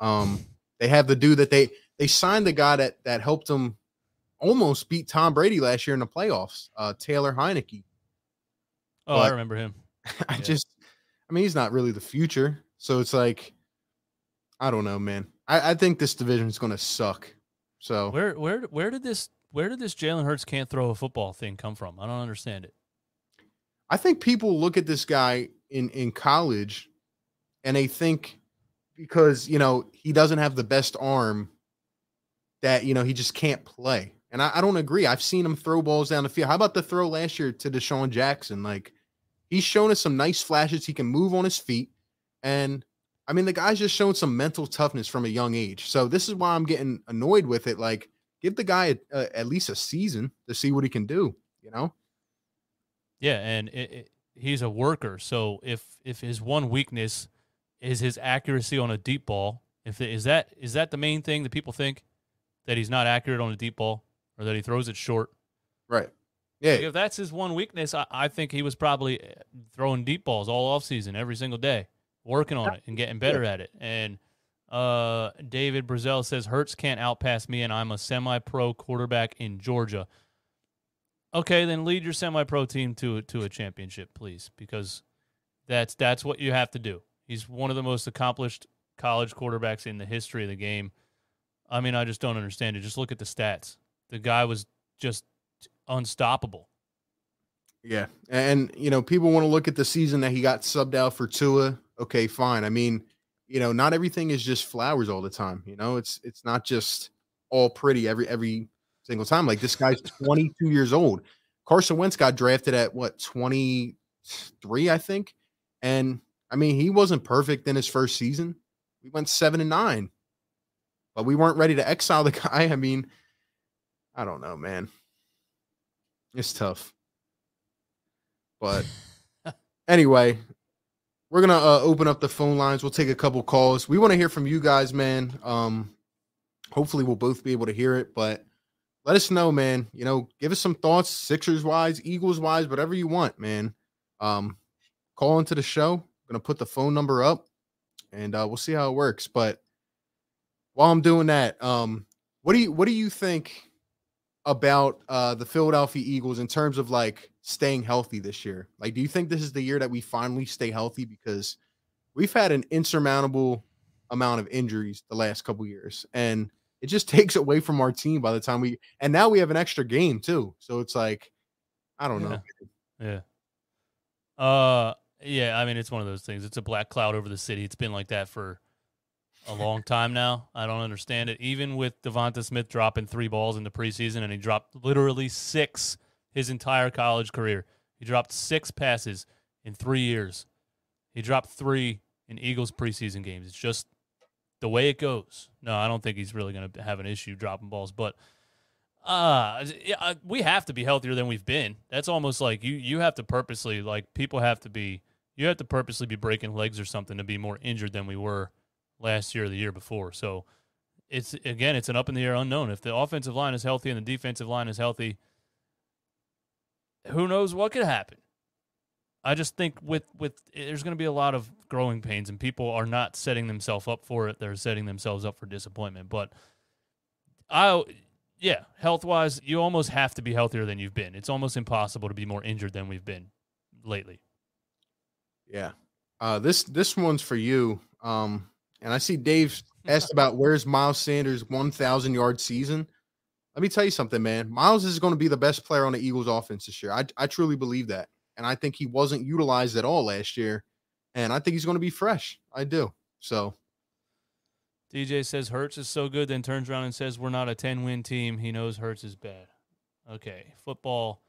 Um, they have the dude that they they signed the guy that that helped them almost beat Tom Brady last year in the playoffs. Uh, Taylor Heinicke. Oh, I remember him. [laughs] I Yeah. just, I mean, he's not really the future. So it's like, I don't know, man. I, I think this division is going to suck. So Where, where, where did this, where did this Jalen Hurts can't throw a football thing come from? I don't understand it. I think people look at this guy in in college, and they think because you know he doesn't have the best arm that you know he just can't play. And I, I don't agree. I've seen him throw balls down the field. How about the throw last year to DeSean Jackson? Like he's shown us some nice flashes. He can move on his feet, and I mean the guy's just shown some mental toughness from a young age. So this is why I'm getting annoyed with it. Like give the guy a, a, at least a season to see what he can do. You know. Yeah, and it, it, he's a worker. So if if his one weakness is his accuracy on a deep ball, if it, is that is that the main thing that people think that he's not accurate on a deep ball or that he throws it short? Right. Yeah. If that's his one weakness, I, I think he was probably uh, throwing deep balls all offseason, every single day, working on it and getting better at it. And uh, David Brazell says Hurts can't outpass me, and I'm a semi-pro quarterback in Georgia. Okay, then lead your semi-pro team to to a championship, please, because that's that's what you have to do. He's one of the most accomplished college quarterbacks in the history of the game. I mean, I just don't understand it. Just look at the stats. The guy was just unstoppable. Yeah. And, you know, people want to look at the season that he got subbed out for Tua. Okay, fine. I mean, you know, not everything is just flowers all the time. You know, it's it's not just all pretty every every single time. Like this guy's 22 years old. Carson Wentz got drafted at what 23, I think. And I mean, he wasn't perfect in his first season. We went seven and nine, but we weren't ready to exile the [laughs] guy. I mean, I don't know, man. It's tough. But [laughs] anyway, we're gonna uh, open up the phone lines. We'll take a couple calls. We want to hear from you guys, man. Um, hopefully, we'll both be able to hear it. But let us know, man. You know, give us some thoughts, Sixers wise, Eagles wise, whatever you want, man. Um, call into the show. I'm gonna put the phone number up, and uh, we'll see how it works. But while I'm doing that, um, what do you what do you think about uh, the Philadelphia Eagles in terms of like staying healthy this year? Like, do you think this is the year that we finally stay healthy? Because we've had an insurmountable amount of injuries the last couple years, and it just [laughs] takes away from our team by the time we. And now we have an extra game too, so it's like, I don't know. Yeah. Uh yeah, I mean it's one of those things. It's a black cloud over the city. It's been like that for a long time now. I don't understand it. Even with Devonta Smith dropping three balls in the preseason and he dropped literally six his entire college career. He dropped six passes in three years. He dropped three in Eagles preseason games. It's just the way it goes. No, I don't think he's really going to have an issue dropping balls, but uh uh, we have to be healthier than we've been. That's almost like you you have to purposely like people have to be you have to purposely be breaking legs or something to be more injured than we were last year or the year before. So it's again, it's an up in the air unknown. If the offensive line is healthy and the defensive line is healthy, who knows what could happen? I just think with with there's going to be a lot of growing pains and people are not setting themselves up for it. They're setting themselves up for disappointment. But I yeah, health wise, you almost have to be healthier than you've been. It's almost impossible to be more injured than we've been lately. Yeah. Uh, this this one's for you. Um, and I see Dave [laughs] asked about where's Miles Sanders' 1,000 yard season. Let me tell you something, man. Miles is going to be the best player on the Eagles offense this year. I, I truly believe that. And I think he wasn't utilized at all last year. And I think he's going to be fresh. I do. So DJ says Hurts is so good, then turns around and says we're not a 10 win team. He knows Hurts is bad. Okay. Football.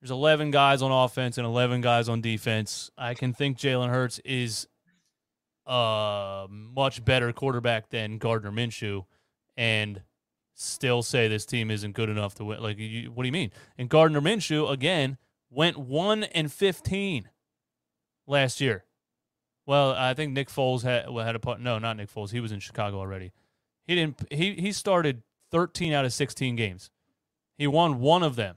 There's 11 guys on offense and 11 guys on defense. I can think Jalen Hurts is a much better quarterback than Gardner Minshew and still say this team isn't good enough to win. Like, you, what do you mean? And Gardner Minshew, again, went 1 and 15 last year. Well, I think Nick Foles had had a punt. No, not Nick Foles. He was in Chicago already. He didn't. He he started 13 out of 16 games. He won one of them.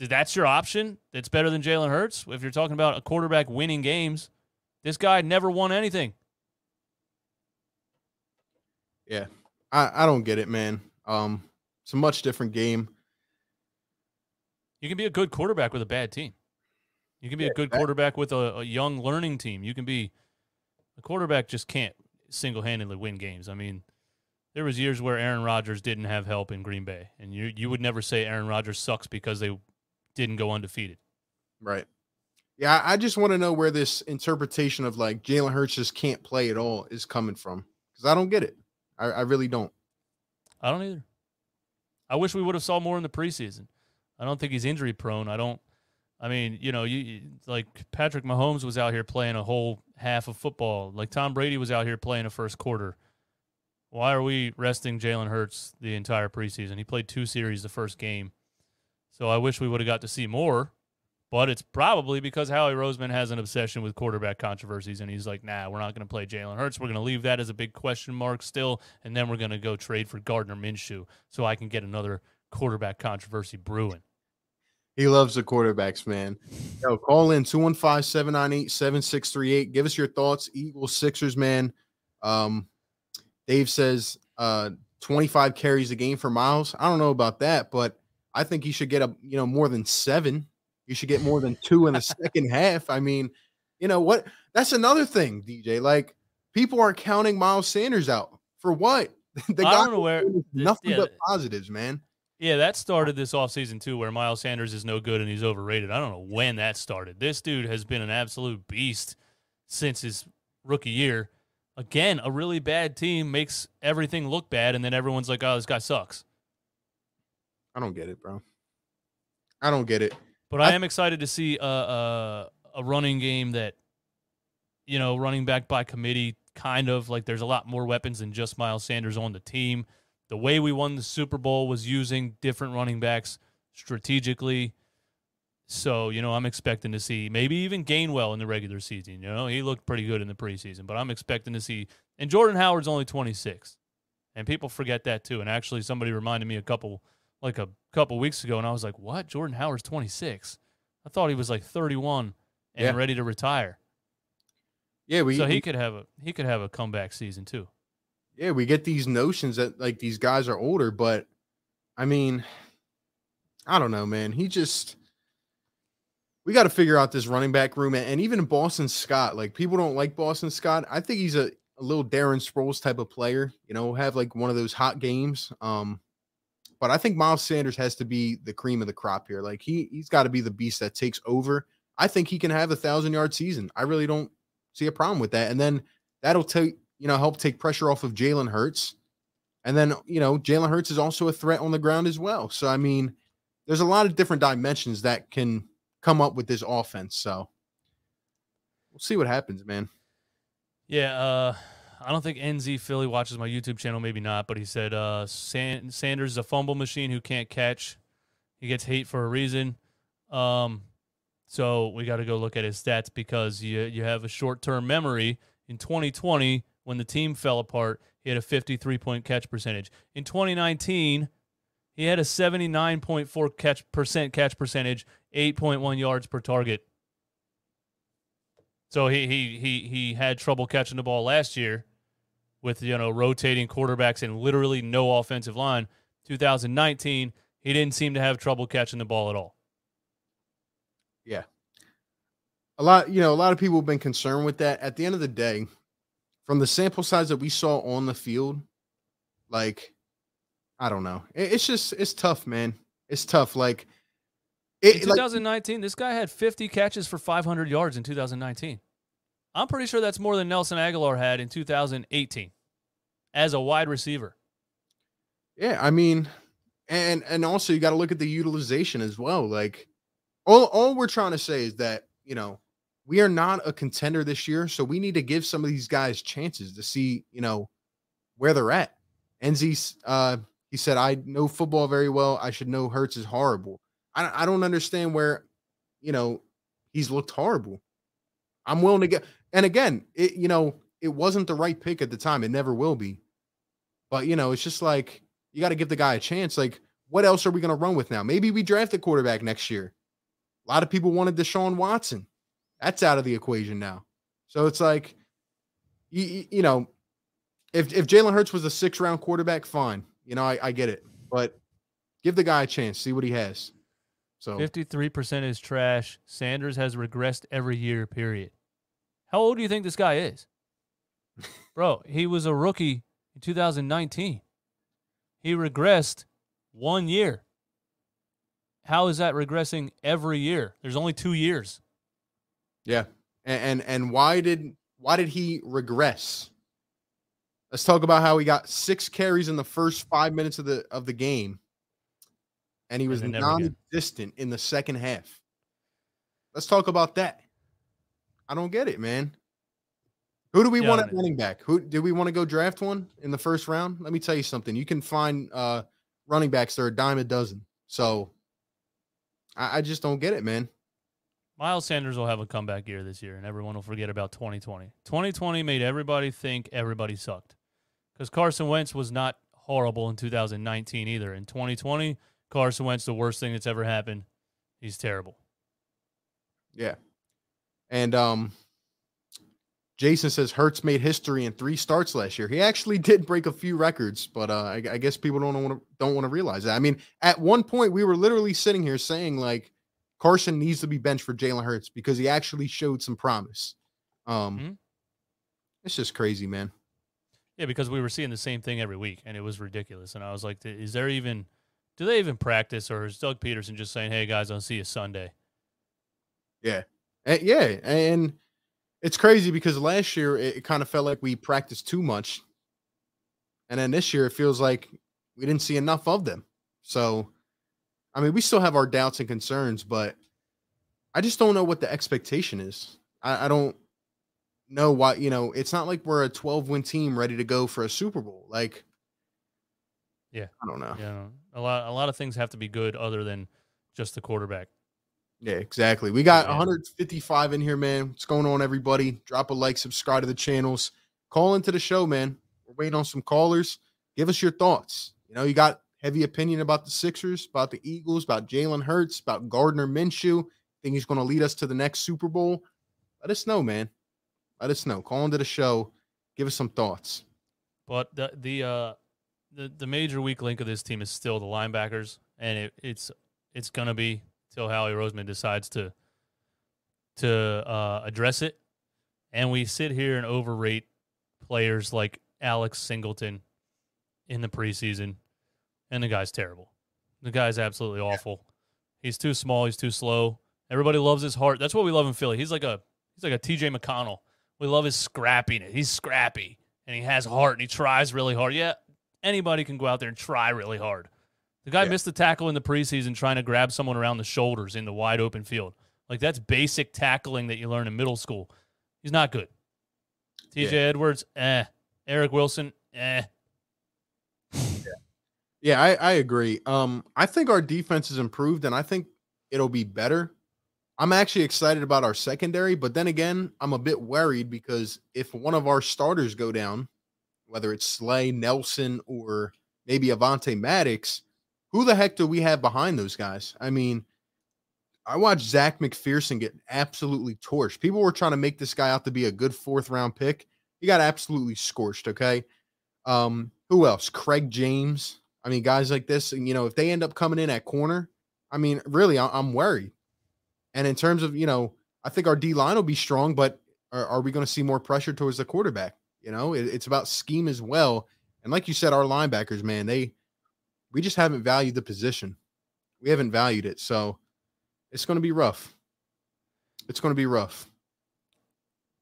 That's your option. That's better than Jalen Hurts. If you're talking about a quarterback winning games, this guy never won anything. Yeah, I I don't get it, man. Um, it's a much different game. You can be a good quarterback with a bad team. You can be Yeah, a good that- quarterback with a, a young learning team. You can be a quarterback just can't single handedly win games. I mean, there was years where Aaron Rodgers didn't have help in Green Bay, and you you would never say Aaron Rodgers sucks because they didn't go undefeated. Right. Yeah, I just want to know where this interpretation of like Jalen Hurts just can't play at all is coming from because I don't get it. I, I really don't. I don't either. I wish we would have saw more in the preseason. I don't think he's injury prone. I don't. I mean, you know, you, like Patrick Mahomes was out here playing a whole half of football. Like Tom Brady was out here playing a first quarter. Why are we resting Jalen Hurts the entire preseason? He played two series the first game. So I wish we would have got to see more, but it's probably because Howie Roseman has an obsession with quarterback controversies, and he's like, "Nah, we're not going to play Jalen Hurts. We're going to leave that as a big question mark still, and then we're going to go trade for Gardner Minshew so I can get another quarterback controversy brewing." He loves the quarterbacks, man. Yo, call in 215 798 7638. Give us your thoughts. Eagles, Sixers, man. Um, Dave says uh 25 carries a game for Miles. I don't know about that, but I think he should get a you know more than seven. You should get more than two in the [laughs] second half. I mean, you know what? That's another thing, DJ. Like people are counting Miles Sanders out for what? [laughs] the I guy don't know where- nothing yeah. but positives, man. Yeah, that started this offseason too, where Miles Sanders is no good and he's overrated. I don't know when that started. This dude has been an absolute beast since his rookie year. Again, a really bad team makes everything look bad, and then everyone's like, "Oh, this guy sucks." I don't get it, bro. I don't get it. But I, I- am excited to see a, a a running game that, you know, running back by committee, kind of like there's a lot more weapons than just Miles Sanders on the team. The way we won the Super Bowl was using different running backs strategically. So, you know, I'm expecting to see maybe even Gainwell in the regular season. You know, he looked pretty good in the preseason, but I'm expecting to see. And Jordan Howard's only 26, and people forget that too. And actually, somebody reminded me a couple, like a couple weeks ago, and I was like, "What? Jordan Howard's 26? I thought he was like 31 and Yeah. ready to retire. Yeah, we so he we- could have a he could have a comeback season too. Yeah, we get these notions that like these guys are older, but I mean, I don't know, man. He just we got to figure out this running back room and, even Boston Scott. Like people don't like Boston Scott. I think he's a, a little Darren Sproles type of player, you know, have like one of those hot games. Um, but I think Miles Sanders has to be the cream of the crop here. Like he he's got to be the beast that takes over. I think he can have a thousand yard season. I really don't see a problem with that. And then that'll take you know help take pressure off of Jalen Hurts. And then you know Jalen Hurts is also a threat on the ground as well. So I mean, there's a lot of different dimensions that can come up with this offense. So we'll see what happens, man. Yeah, uh, I don't think NZ Philly watches my YouTube channel. Maybe not, but he said uh, San- Sanders is a fumble machine who can't catch. He gets hate for a reason. Um, so we got to go look at his stats because you you have a short term memory. In 2020, when the team fell apart, he had a 53 point catch percentage. In 2019, he had a 79.4 catch percent catch percentage, 8.1 yards per target. So he he he he had trouble catching the ball last year with you know rotating quarterbacks and literally no offensive line. 2019, he didn't seem to have trouble catching the ball at all. Yeah. A lot, you know, a lot of people have been concerned with that. At the end of the day, from the sample size that we saw on the field, like, I don't know. It, it's just it's tough, man. It's tough. Like, it, in 2019, like, this guy had 50 catches for 500 yards in 2019. I'm pretty sure that's more than Nelson Agholor had in 2018 as a wide receiver. Yeah, I mean, and and also you got to look at the utilization as well. Like, all all we're trying to say is that you know we are not a contender this year, so we need to give some of these guys chances to see you know where they're at. Enzi, uh, he said, "I know football very well. I should know Hurts is horrible." I I don't understand where, you know, he's looked horrible. I'm willing to get, and again, it you know it wasn't the right pick at the time. It never will be. But you know, it's just like you got to give the guy a chance. Like, what else are we going to run with now? Maybe we draft a quarterback next year. A lot of people wanted Deshaun Watson. That's out of the equation now. So it's like, you, you know, if if Jalen Hurts was a six round quarterback, fine. You know, I, I get it, but give the guy a chance, see what he has. So 53% is trash. Sanders has regressed every year, period. How old do you think this guy is? [laughs] Bro, he was a rookie in 2019. He regressed one year. How is that regressing every year? There's only two years. Yeah. And and, and why did why did he regress? Let's talk about how he got six carries in the first five minutes of the of the game and he was non-existent in the second half. Let's talk about that. I don't get it, man. Who do we yeah, want at running back? Who do we want to go draft one in the first round? Let me tell you something. You can find uh running backs that are a dime a dozen. So I, I just don't get it, man. Miles Sanders will have a comeback year this year, and everyone will forget about 2020. 2020 made everybody think everybody sucked because Carson Wentz was not horrible in 2019 either. In 2020, Carson Wentz, the worst thing that's ever happened. He's terrible. Yeah. And um Jason says Hurts made history in three starts last year. He actually [laughs] did break a few records, but uh, I, I guess people don't want to don't want to realize that. I mean, at one point we were literally sitting here saying like Carson needs to be benched for Jalen Hurts because he actually showed some promise. Um, mm-hmm. it's just crazy, man. Yeah, because we were seeing the same thing every week, and it was ridiculous. And I was like, "Is there even?" do they even practice, or is Doug Pederson just saying, "Hey guys, I'll see you Sunday"? Yeah, and, yeah, and it's crazy because last year it, it kind of felt like we practiced too much, and then this year it feels like we didn't see enough of them. So, I mean, we still have our doubts and concerns, but I just don't know what the expectation is. I, I don't know why. You know, it's not like we're a 12 win team ready to go for a Super Bowl. Like yeah, I don't know. Yeah, a lot a lot of things have to be good other than just the quarterback. Yeah, exactly. We got 155 in here, man. What's going on, everybody? Drop a like, subscribe to the channels, call into the show, man. We're waiting on some callers. Give us your thoughts. You know, you got heavy opinion about the Sixers, about the Eagles, about Jalen Hurts, about Gardner Minshew. Think he's going to lead us to the next Super Bowl? Let us know, man. Let us know. Call into the show. Give us some thoughts. But the the uh the the major weak link of this team is still the linebackers, and it, it's it's gonna be till Howie Roseman decides to to uh, address it. And we sit here and overrate players like Alex Singleton in the preseason, and the guy's terrible. The guy's absolutely awful. He's too small. He's too slow. Everybody loves his heart. That's what we love in Philly. He's like a he's like a TJ McConnell. We love his scrappiness. He's scrappy and he has heart and he tries really hard. Yeah, anybody can go out there and try really hard. The guy yeah. missed the tackle in the preseason trying to grab someone around the shoulders in the wide open field. Like that's basic tackling that you learn in middle school. He's not good. TJ yeah. Edwards, eh. Eric Wilson, eh. yeah, yeah I, I agree. Um, I think our defense has improved and I think it'll be better. I'm actually excited about our secondary, but then again, I'm a bit worried because if one of our starters go down, whether it's Slay, Nelson, or maybe Avonte Maddox, who the heck do we have behind those guys? I mean, I watched Zech McPhearson get absolutely torched. People were trying to make this guy out to be a good fourth round pick. He got absolutely scorched. Okay. Um, who else? Craig James. I mean, guys like this, and you know, if they end up coming in at corner, I mean, really, I- I'm worried. And in terms of, you know, I think our D line will be strong, but are, are we going to see more pressure towards the quarterback? You know, it, it's about scheme as well. And like you said, our linebackers, man, they we just haven't valued the position. We haven't valued it. So it's going to be rough. It's going to be rough.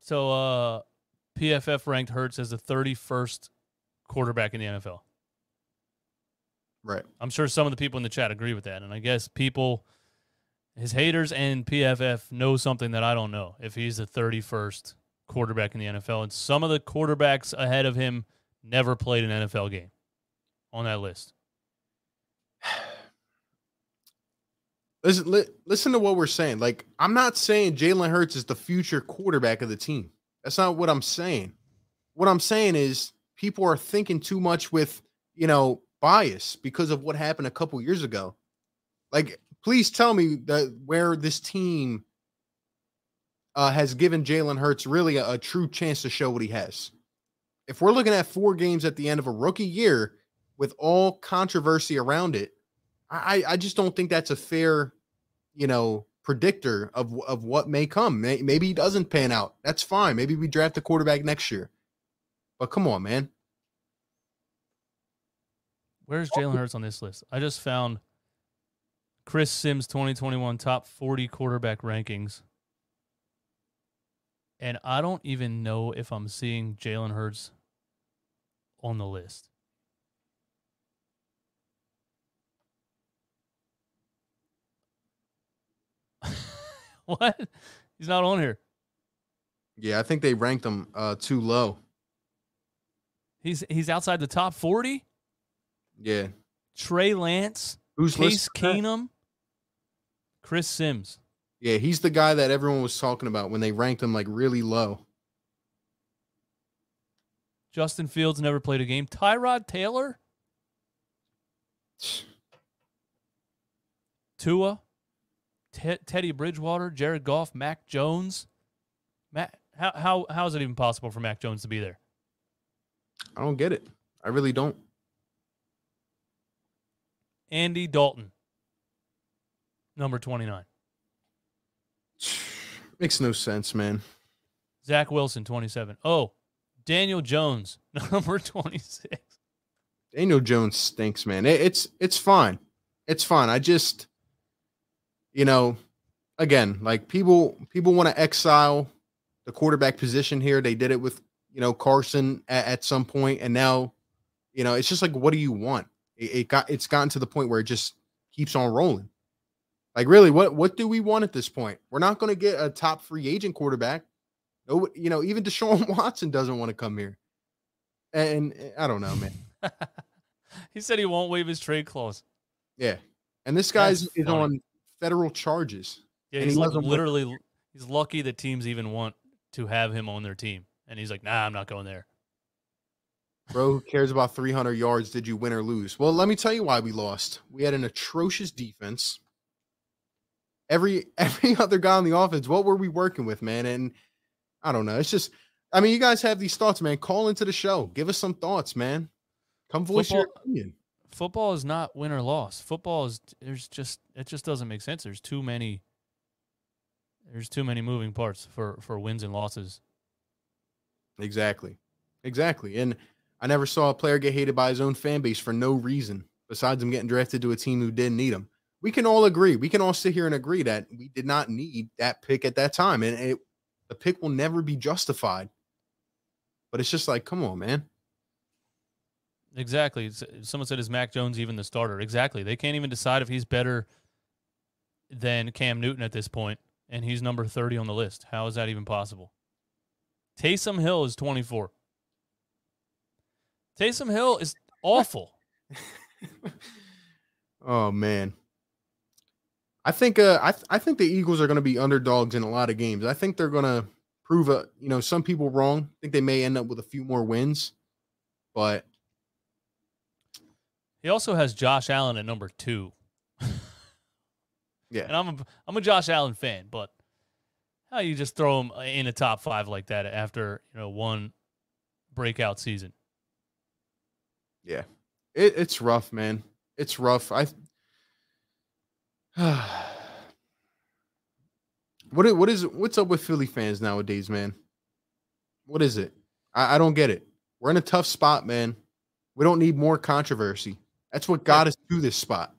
So uh PFF ranked Hurts as the 31st quarterback in the NFL. Right. I'm sure some of the people in the chat agree with that. And I guess people, his haters and PFF know something that I don't know if he's the 31st quarterback in the NFL. And some of the quarterbacks ahead of him never played an NFL game on that list. [sighs] Listen, li- listen to what we're saying. Like, I'm not saying Jalen Hurts is the future quarterback of the team. That's not what I'm saying. What I'm saying is people are thinking too much with, you know, bias because of what happened a couple years ago. Like, please tell me that where this team uh, has given Jalen Hurts really a, a true chance to show what he has. If we're looking at four games at the end of a rookie year with all controversy around it, I, I just don't think that's a fair, you know, predictor of of what may come. Maybe he doesn't pan out. That's fine. Maybe we draft a quarterback next year. But come on, man. Where's Jalen Hurts on this list? I just found Chris Sims 2021 top 40 quarterback rankings. And I don't even know if I'm seeing Jalen Hurts on the list. [laughs] what? He's not on here. Yeah, I think they ranked him uh, too low. He's he's outside the top 40? Yeah. Trey Lance, Who's Case? Keenum, Chris Sims. Yeah, he's the guy that everyone was talking about when they ranked him like really low. Justin Fields never played a game. Tyrod Taylor, Tua, Te- Teddy Bridgewater, Jared Goff, Mac Jones. Matt, how how how is it even possible for Mac Jones to be there? I don't get it. I really don't. Andy Dalton, number twenty nine. [sighs] Makes no sense, man. Zach Wilson, twenty seven. Oh, Daniel Jones, [laughs] number twenty six. Daniel Jones stinks, man. It, it's it's fine. It's fine. I just you know, again, like people people want to exile the quarterback position here. They did it with, you know, Carson at, at some point and now, you know, it's just like what do you want? It, it got it's gotten to the point where it just keeps on rolling. Like really, what what do we want at this point? We're not going to get a top free agent quarterback. No, you know, even Deshaun [laughs] Watson doesn't want to come here. And I don't know, man. [laughs] he said he won't waive his trade clause. Yeah. And this guy's is on federal charges. Yeah, he's he like literally he's lucky that teams even want to have him on their team. And he's like, nah, I'm not going there. Bro, who cares about 300 yards? Did you win or lose? Well, let me tell you why we lost. We had an atrocious defense. Every [laughs] every other guy on the offense, what were we working with, man? And I don't know. It's just, I mean, you guys have these thoughts, man. Call into the show. Give us some thoughts, man. Come voice your Football- opinion. Football is not win or loss. Football is there's just it just doesn't make sense. There's too many there's too many moving parts for for wins and losses. Exactly. Exactly. And I never saw a player get hated by his own fan base for no reason besides him getting drafted to a team who didn't need him. We can all agree. We can all sit here and agree that we did not need that pick at that time. And it, the pick will never be justified. But it's just like, come on, man. Exactly. Someone said is Mac Jones even the starter? Exactly. They can't even decide if he's better than Cam Newton at this point, and he's number 30 on the list. How is that even possible? Taysom Hill is 24. Taysom Hill is awful. [laughs] oh man. I think uh I th- I think the Eagles are going to be underdogs in a lot of games. I think they're going to prove a, you know, some people wrong. I think they may end up with a few more wins. But He also has Josh Allen at number two. Yeah. And I'm a, I'm a Josh Allen fan, but how you just throw him in a top five like that after you know one breakout season? Yeah, it, it's rough, man. It's rough. I [sighs] What what is what's up with Philly fans nowadays, man? What is it? I, I don't get it. We're in a tough spot, man. We don't need more controversy. That's what got us to this spot.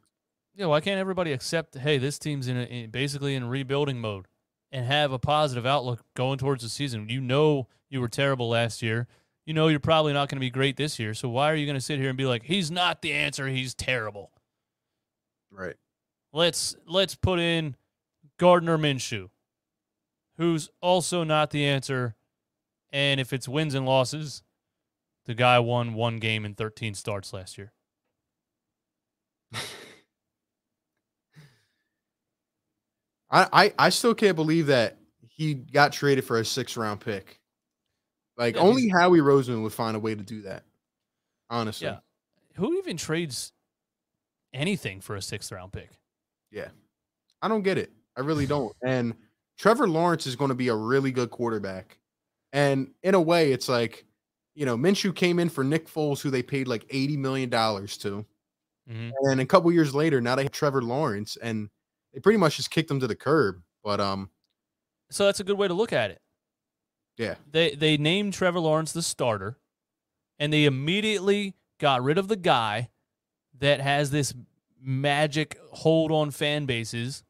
Yeah, why can't everybody accept? Hey, this team's in, a, in basically in rebuilding mode, and have a positive outlook going towards the season. You know you were terrible last year. You know you're probably not going to be great this year. So why are you going to sit here and be like, he's not the answer. He's terrible. Right. Let's let's put in Gardner Minshew, who's also not the answer. And if it's wins and losses, the guy won one game in 13 starts last year. [laughs] I, I I still can't believe that he got traded for a six round pick. Like Yeah, only Howie Roseman would find a way to do that. Honestly. Yeah. Who even trades anything for a sixth round pick? Yeah. I don't get it. I really don't. [laughs] And Trevor Lawrence is going to be a really good quarterback. And in a way, it's like, you know, Minshew came in for Nick Foles, who they paid like $80 million to. hmm And a couple years later, now they have Trevor Lawrence and they pretty much just kicked him to the curb. But um, So that's a good way to look at it. Yeah, They they named Trevor Lawrence the starter, and they immediately got rid of the guy that has this magic hold on fan bases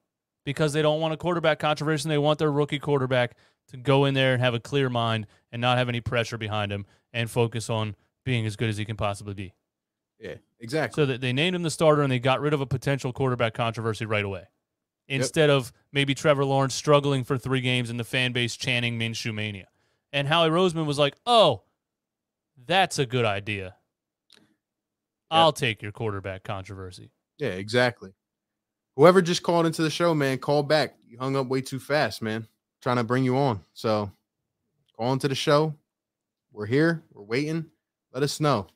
because they don't want a quarterback controversy. And they want their rookie quarterback to go in there and have a clear mind and not have any pressure behind him and focus on being as good as he can possibly be. yeah, exactly. So that they named him the starter and they got rid of a potential quarterback controversy right away. Instead of maybe Trevor Lawrence struggling for three games and the fan base chanting Minshew mania. And Howie Roseman was like, oh, that's a good idea. I'll take your quarterback controversy. Yeah, exactly. Whoever just called into the show, man, call back. You hung up way too fast, man. Trying to bring you on. So call into the show. We're here. We're waiting. Let us know.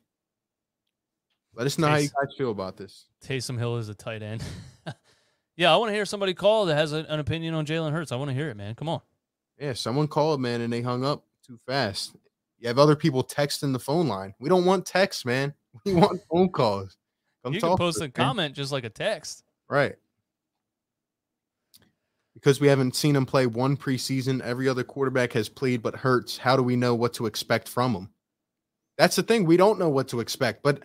Let us know how you guys feel about this. Taysom Hill is a tight end. [laughs] yeah, I want to hear somebody call that has a- an opinion on Jalen Hurts. I want to hear it, man. Come on. Yeah, someone called, man, and they hung up too fast. You have other people texting the phone line. We don't want texts, man. [laughs] We want phone calls. Come you can post a comment just like a text. Right. Because we haven't seen him play one preseason. Every other quarterback has played but hurts. How do we know what to expect from him? That's the thing. We don't know what to expect. But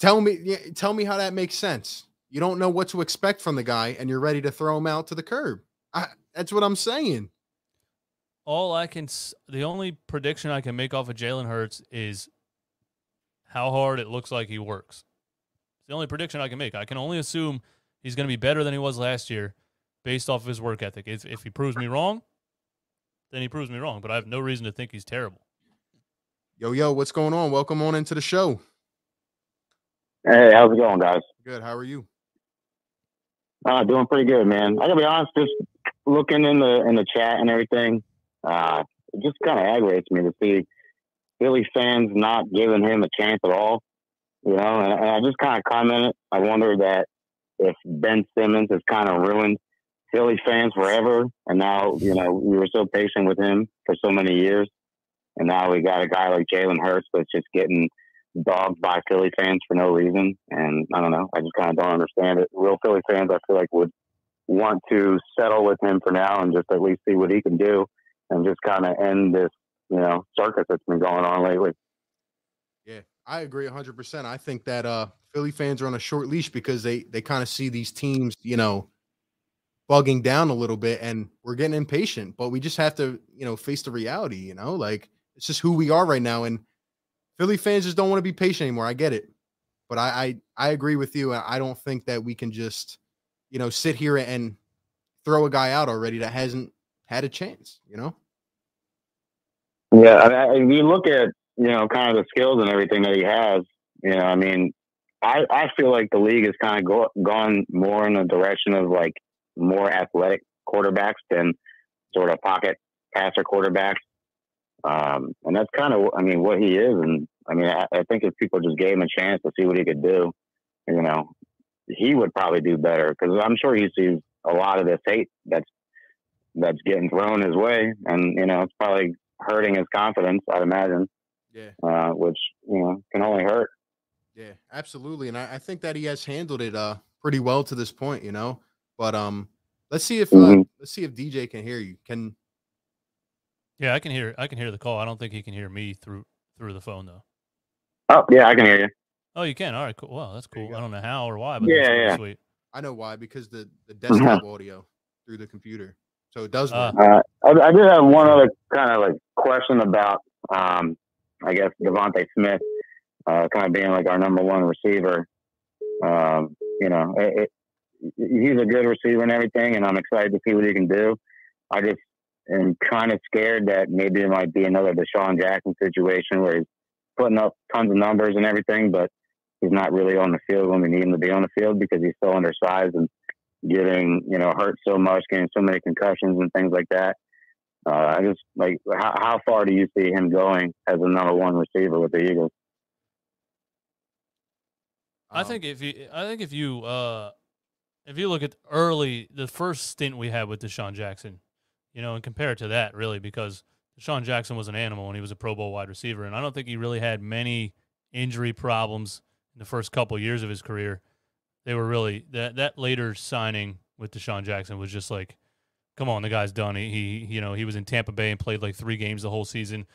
tell me, tell me how that makes sense. You don't know what to expect from the guy, and you're ready to throw him out to the curb. I, that's what I'm saying. All I can, the only prediction I can make off of Jalen Hurts is how hard it looks like he works. It's the only prediction I can make. I can only assume he's going to be better than he was last year based off of his work ethic. If, if he proves me wrong, then he proves me wrong. But I have no reason to think he's terrible. Yo, yo, what's going on? Welcome on into the show. Hey, how's it going, guys? Good. How are you? Uh, doing pretty good, man. I gotta be honest, just looking in the in the chat and everything, uh, it just kind of aggravates me to see Philly fans not giving him a chance at all. You know, and, and I just kind of commented. I wonder that if Ben Simmons has kind of ruined Philly fans forever, and now you know we were so patient with him for so many years, and now we got a guy like Jalen Hurts that's just getting dogged by Philly fans for no reason. And I don't know. I just kind of don't understand it. Real Philly fans, I feel like, would want to settle with him for now and just at least see what he can do and just kind of end this, you know, circus that's been going on lately. Yeah, I agree 100%. I think that uh Philly fans are on a short leash because they they kind of see these teams, you know, bugging down a little bit and we're getting impatient, but we just have to, you know, face the reality, you know? Like it's just who we are right now and Philly fans just don't want to be patient anymore. I get it. But I I, I agree with you. I don't think that we can just, you know, sit here and throw a guy out already that hasn't had a chance, you know? Yeah, I you look at you know kind of the skills and everything that he has, you know, I mean, I I feel like the league has kind of go, gone more in the direction of like more athletic quarterbacks than sort of pocket passer quarterbacks, um, and that's kind of I mean what he is, and I mean I, I think if people just gave him a chance to see what he could do, you know, he would probably do better because I'm sure he sees a lot of this hate that's that's getting thrown his way, and you know it's probably hurting his confidence. I'd imagine, Yeah. uh, which you know can only hurt. Yeah, absolutely. And I, I think that he has handled it uh pretty well to this point, you know. But um Let's see if uh, Mhm. let's see if DJ can hear you. Can Yeah, I can hear. I can hear the call. I don't think he can hear me through through the phone though. Oh, yeah, I can hear you. Oh, you can. All right, cool. Wow, that's cool. I don't know how or why, but Yeah, that's yeah. sweet. I know why because the the [laughs] desktop audio through the computer, so it does. Ah. Uh, I, I did have one other kind of like question about, um, I guess DeVonta Smith, uh, kind of being like our number one receiver. Um, you know, it, it, he's a good receiver and everything, and I'm excited to see what he can do. I just am kind of scared that maybe it might be another DeSean Jackson situation where he's putting up tons of numbers and everything, but he's not really on the field when we need him to be on the field because he's so undersized and getting you know hurt so much, getting so many concussions and things like that. Uh, I just like how, how far do you see him going as a number one receiver with the Eagles? I think if you, I think if you, uh, if you look at early the first stint we had with DeSean Jackson, you know, and compare it to that, really, because DeSean Jackson was an animal and he was a Pro Bowl wide receiver, and I don't think he really had many injury problems in the first couple years of his career. They were really that that later signing with DeSean Jackson was just like, come on, the guy's done. He, he you know, he was in Tampa Bay and played like three games the whole season.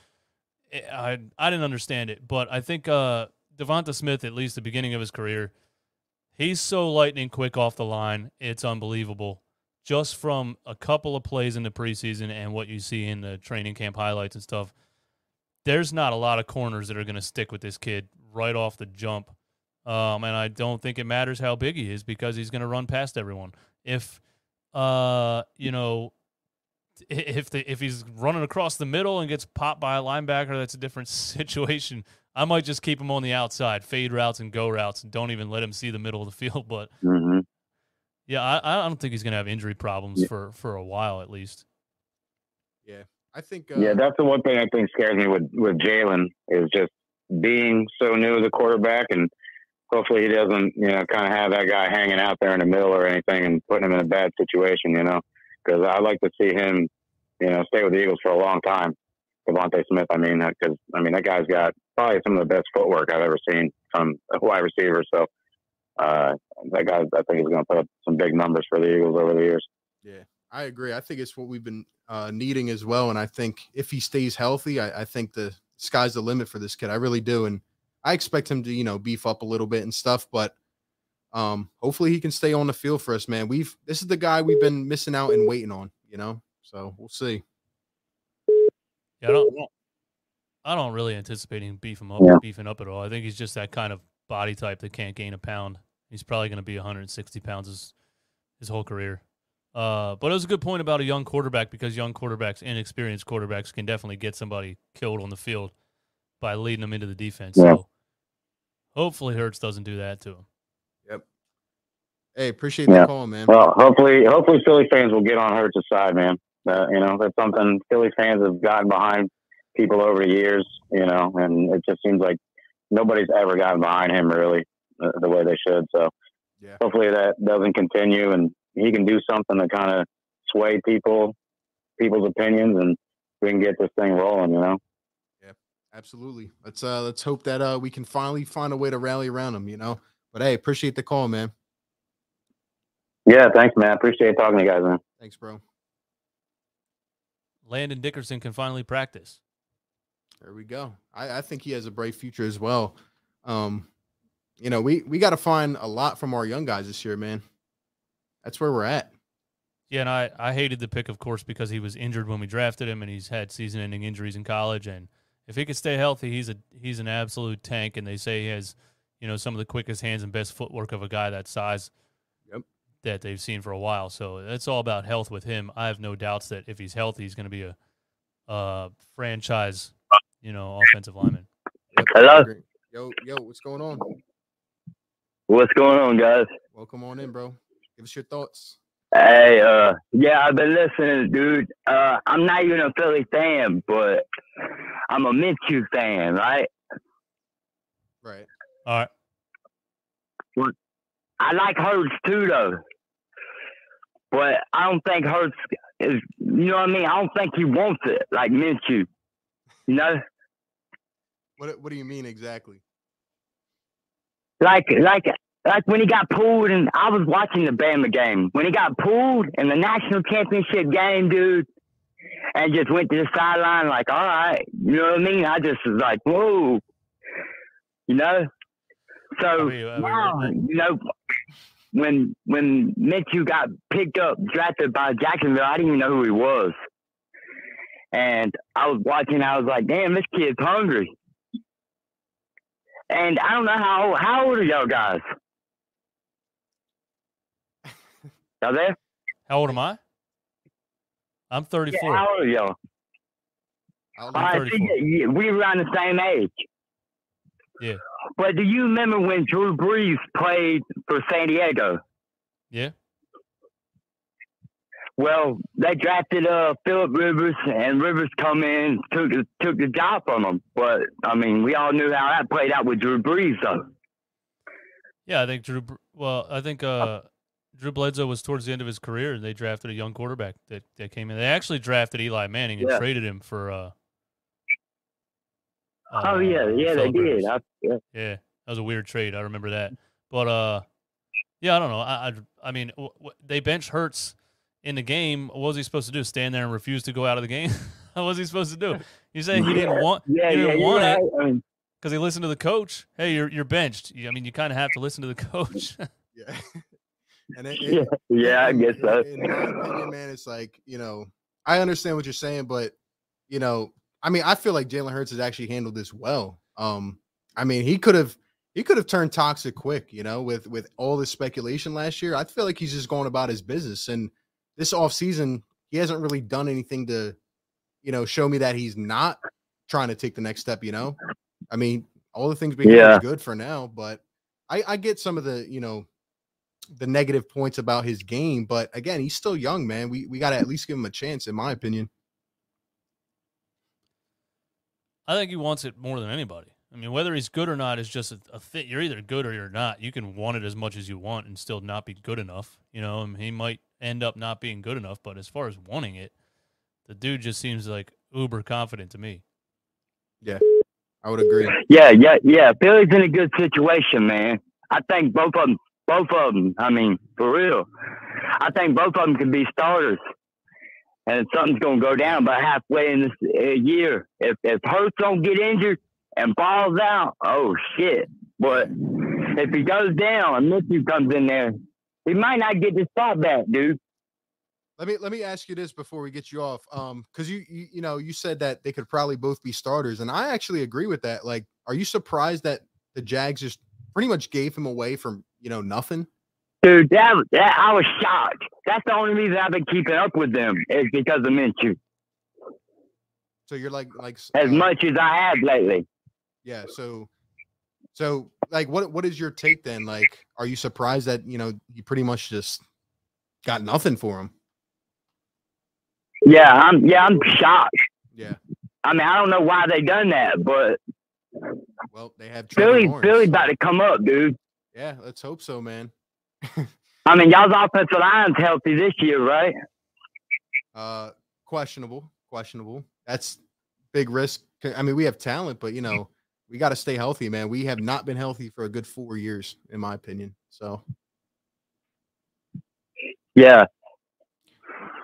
Eh, I I didn't understand it, but I think uh, DeVonta Smith, at least the beginning of his career, he's so lightning quick off the line. It's unbelievable. Just from a couple of plays in the preseason and what you see in the training camp highlights and stuff, there's not a lot of corners that are going to stick with this kid right off the jump. Um, and I don't think it matters how big he is because he's going to run past everyone. If, uh, you know, if the if he's running across the middle and gets popped by a linebacker, that's a different [laughs] situation. I might just keep him on the outside, fade routes and go routes, and don't even let him see the middle of the [laughs] field. But Mm-hmm. yeah, I, I don't think he's going to have injury problems Yeah. for for a while at least. Yeah, I think uh, Yeah, that's the one thing I think scares me with with Jalen is just being so new as a quarterback, and hopefully he doesn't, you know, kind of have that guy hanging out there in the middle or anything and putting him in a bad situation, you know, because I like to see him, you know, stay with the Eagles for a long time. DeVonta Smith, I mean, because I mean that guy's got probably some of the best footwork I've ever seen from a wide receiver. So uh, that guy, I think, is going to put up some big numbers for the Eagles over the years. Yeah, I agree. I think it's what we've been uh, needing as well. And I think if he stays healthy, I, I think the sky's the limit for this kid. I really do. And I expect him to, you know, beef up a little bit and stuff. But um, hopefully he can stay on the field for us, man. We've this is the guy we've been missing out and waiting on, you know. So we'll see. Yeah, I don't, I don't really anticipate him beefing up, Yeah. beefing up at all. I think he's just that kind of body type that can't gain a pound. He's probably going to be 160 pounds his, his whole career. Uh, but it was a good point about a young quarterback because young quarterbacks, inexperienced quarterbacks, can definitely get somebody killed on the field by leading them into the defense. Yeah. So hopefully Hurts doesn't do that to him. Yep. Hey, appreciate Yeah. the call, man. Well, hopefully, hopefully Philly fans will get on Hurts' side, man. Uh, you know, that's something Philly fans have gotten behind people over the years. You know, and it just seems like nobody's ever gotten behind him really uh, the way they should. So, Yeah. hopefully that doesn't continue, and he can do something to kind of sway people, people's opinions, and we can get this thing rolling. You know. Absolutely. Let's uh let's hope that uh we can finally find a way to rally around him, you know. But hey, appreciate the call, man. Yeah, thanks, man. Appreciate talking to you guys, man. Thanks, bro. Landon Dickerson can finally practice. There we go. I, I think he has a bright future as well. Um, you know, we we got to find a lot from our young guys this year, man. That's where we're at. Yeah, and I, I hated the pick, of course, because he was injured when we drafted him, and he's had season-ending injuries in college. And if he could stay healthy, he's a he's an absolute tank. And they say he has, you know, some of the quickest hands and best footwork of a guy that size. Yep. That they've seen for a while. So it's all about health with him. I have no doubts that if he's healthy, he's going to be a, uh franchise, you know, offensive lineman. Yep, Hello? Yo, yo, what's going on? What's going on, guys? Welcome on in, bro. Give us your thoughts. Hey, uh, yeah, I've been listening, dude. Uh, I'm not even a Philly fan, but I'm a Minshew fan, right? Right. All right. I like Hurts too, though. But I don't think Hurts is, you know what I mean? I don't think he wants it like Minshew. You know, What what do you mean exactly? like like like when he got pulled, and I was watching the Bama game when he got pulled in the national championship game, dude, and just went to the sideline like, all right, you know what I mean? I just was like, whoa, you know. So I mean, I mean, you know, when when Minshew got picked up, drafted by Jacksonville, I didn't even know who he was. And I was watching, I was like, damn, this kid's hungry. And I don't know how how old are y'all guys? Y'all there? How old am I? I'm Yeah, 34. how old are y'all? I'll- All right, 34. see, we were around the same age. Yeah. But do you remember when Drew Brees played for San Diego? Yeah. Well, they drafted uh Philip Rivers, and Rivers come in took the- took the job from him. But I mean, we all knew how that played out with Drew Brees, though. Yeah, I think Drew. Br- Well, I think uh, Drew Bledsoe was towards the end of his career, and they drafted a young quarterback that, that came in. They actually drafted Eli Manning and Yeah. traded him for. Uh, oh uh, yeah, yeah, they Phillip did. I, yeah. Yeah, that was a weird trade. I remember that. But uh, yeah, I don't know. I I, I mean, w- w- they bench Hurts in the game. What was he supposed to do? Stand there and refuse to go out of the game? [laughs] what was he supposed to do? You say he didn't want Yeah, he yeah, didn't you're want it right. I mean, because he listened to the coach. Hey, you're you're benched. You- I mean, you kind of have to listen to the [laughs] coach. Yeah. [laughs] and it, yeah, [laughs] it, yeah, I guess so. In my opinion, man, it's like you know, I understand what you're saying, but you know, I mean, I feel like Jalen Hurts has actually handled this well. Um, I mean, he could have he could have turned toxic quick, you know, with with all this speculation last year. I feel like he's just going about his business, and this offseason, he hasn't really done anything to, you know, show me that he's not trying to take the next step. You know, I mean, all the things being Yeah. good for now, but I, I get some of the, you know, the negative points about his game, but again, he's still young, man. We we got to at least give him a chance, in my opinion. I think he wants it more than anybody. I mean, whether he's good or not is just a, a fit. You're either good or you're not. You can want it as much as you want and still not be good enough. You know, and he might end up not being good enough. But as far as wanting it, the dude just seems like uber confident to me. Yeah, I would agree. Yeah, yeah, yeah. Philly's in a good situation, man. I think both of them, both of them. I mean, for real, I think both of them can be starters. And something's gonna go down about halfway in this uh, year. If if Hurts don't get injured and falls out, oh shit! But if he goes down and Mitchell comes in there, he might not get the spot back, dude. Let me let me ask you this before we get you off. Um, because you, you you know you said that they could probably both be starters, and I actually agree with that. Like, are you surprised that the Jags just pretty much gave him away from you know nothing? Dude, that, that I was shocked. That's the only reason I've been keeping up with them is because of Minshew. So you're like like as uh, much as I have lately. Yeah. So, so like, what what is your take then? Like, are you surprised that you know you pretty much just got nothing for him? Yeah, I'm yeah, I'm shocked. Yeah. I mean, I don't know why they done that, but Well, they have Trevor Lawrence. Philly about to come up, dude. Yeah, let's hope so, man. I mean, y'all's offensive line's healthy this year, right? Uh, questionable, questionable. That's big risk. I mean, we have talent, but you know, we got to stay healthy, man. We have not been healthy for a good four years, in my opinion. So, Yeah.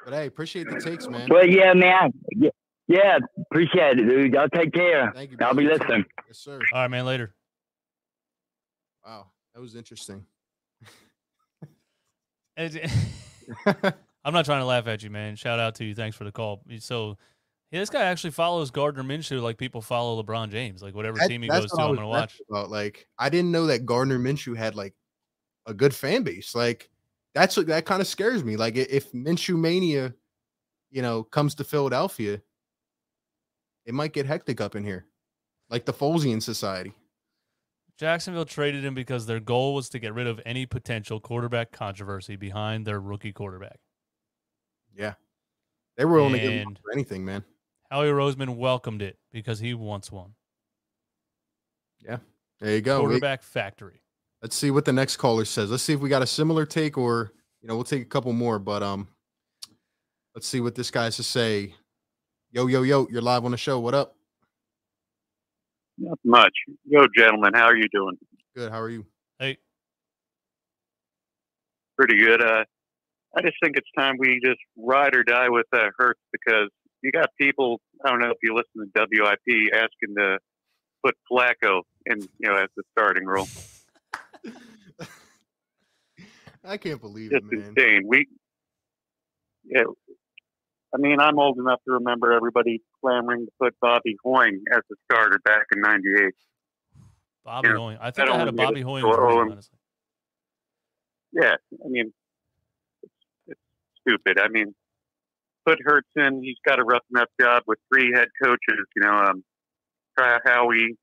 but hey, appreciate the takes, man. Well, yeah, man. Yeah, yeah, appreciate it, dude. Y'all take care. Thank you. I'll be listening. Yes, sir. All right, man. Later. Wow, that was interesting. [laughs] [laughs] I'm not trying to laugh at you, man. Shout out to you. Thanks for the call. So, yeah, this guy actually follows Gardner Minshew like people follow LeBron James. Like whatever That- team he that's goes to, I I'm gonna watch. About like, I didn't know that Gardner Minshew had like a good fan base. Like, that's what that kind of scares me. Like, if Minshew mania, you know, comes to Philadelphia, it might get hectic up in here, like the Folesian Society. Jacksonville traded him because their goal was to get rid of any potential quarterback controversy behind their rookie quarterback. Yeah, they were willing to give for anything, man. Howie Roseman welcomed it because he wants one. Yeah. There you go. We- Quarterback factory. let's see what the next caller says. Let's see if we got a similar take, or you know, we'll take a couple more. But um, let's see what this guy has to say. Yo, yo, yo! You're live on the show. What up? Not much. Yo, gentlemen, how are you doing? Good. How are you? Hey, pretty good. Uh, I just think it's time we just ride or die with uh, Hurts because you got people. I don't know if you listen to WIP asking to put Flacco in, you know, as the starting role. [laughs] I can't believe Just it, man. insane. We, yeah. I mean, I'm old enough to remember everybody clamoring to put Bobby Hoying as the starter back in '98. Bobby Yeah, Hoying. I think I, had a Bobby so honestly. Yeah, I mean, it's, it's stupid. I mean, put Hurts in. He's got a rough enough job with three head coaches. You know, um, Try Howie,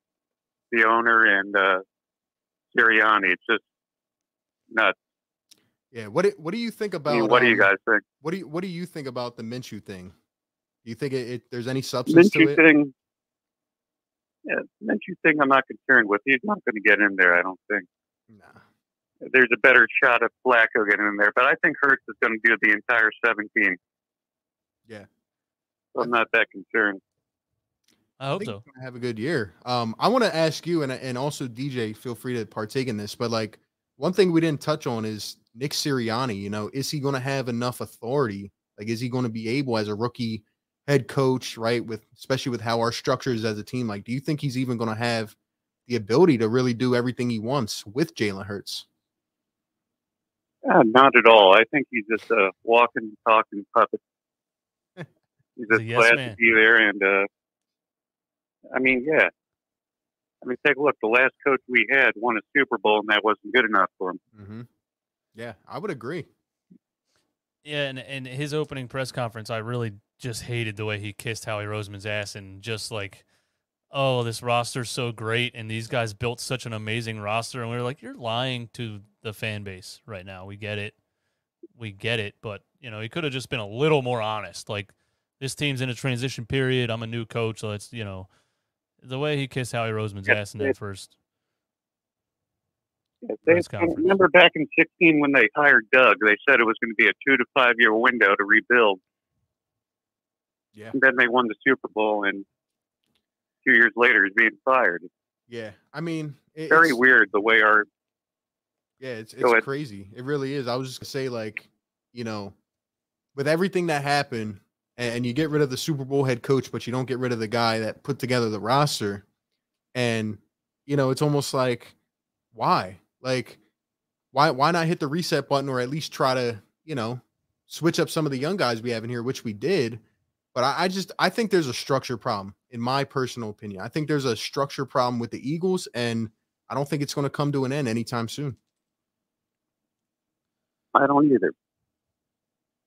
the owner, and uh, Sirianni. It's just nuts. Yeah. What do, What do you think about? I mean, what do you um, guys think? What do you What do you think about the Minshew thing? Do you think it, it there's any substance to Minshew it? thing. Yeah, Minshew thing. I'm not concerned with. He's not going to get in there. I don't think. Nah. There's a better shot of Flacco getting in there, but I think Hurts is going to do the entire 17. Yeah. So I'm not that concerned. I hope think so. have a good year. Um, I want to ask you, and and also DJ, feel free to partake in this. But like one thing we didn't touch on is Nick Sirianni. You know, is he going to have enough authority? Like, is he going to be able as a rookie head coach, right? With especially with how our structure is as a team. Like, do you think he's even going to have the ability to really do everything he wants with Jalen Hurts? Uh, not at all. I think he's just a walking, talking puppet. He's [laughs] He's just yes glad man. to be there, and uh, I mean, yeah. I mean, take a look. The last coach we had won a Super Bowl, and that wasn't good enough for him. Mm-hmm. Yeah, I would agree. Yeah, and, and his opening press conference, I really just hated the way he kissed Howie Roseman's ass and just like, oh, this roster's so great, and these guys built such an amazing roster, and we were like, you're lying to the fan base right now. We get it, we get it, but you know, he could have just been a little more honest. Like, this team's in a transition period. I'm a new coach, so it's you know, the way he kissed Howie Roseman's Yeah, ass in that first. They, Press remember back in 16 when they hired Doug, they said it was going to be a two to five year window to rebuild. Yeah, And then they won the Super Bowl, and two years later, he's being fired. Yeah. I mean, it- very weird the way our Yeah, it's it's crazy. It really is. I was just gonna say, like, you know, with everything that happened, and you get rid of the Super Bowl head coach, but you don't get rid of the guy that put together the roster, and you know, it's almost like, why? Like, why why not hit the reset button or at least try to, you know, switch up some of the young guys we have in here, which we did. But I, I just I think there's a structure problem, in my personal opinion. I think there's a structure problem with the Eagles, and I don't think it's going to come to an end anytime soon. I don't either.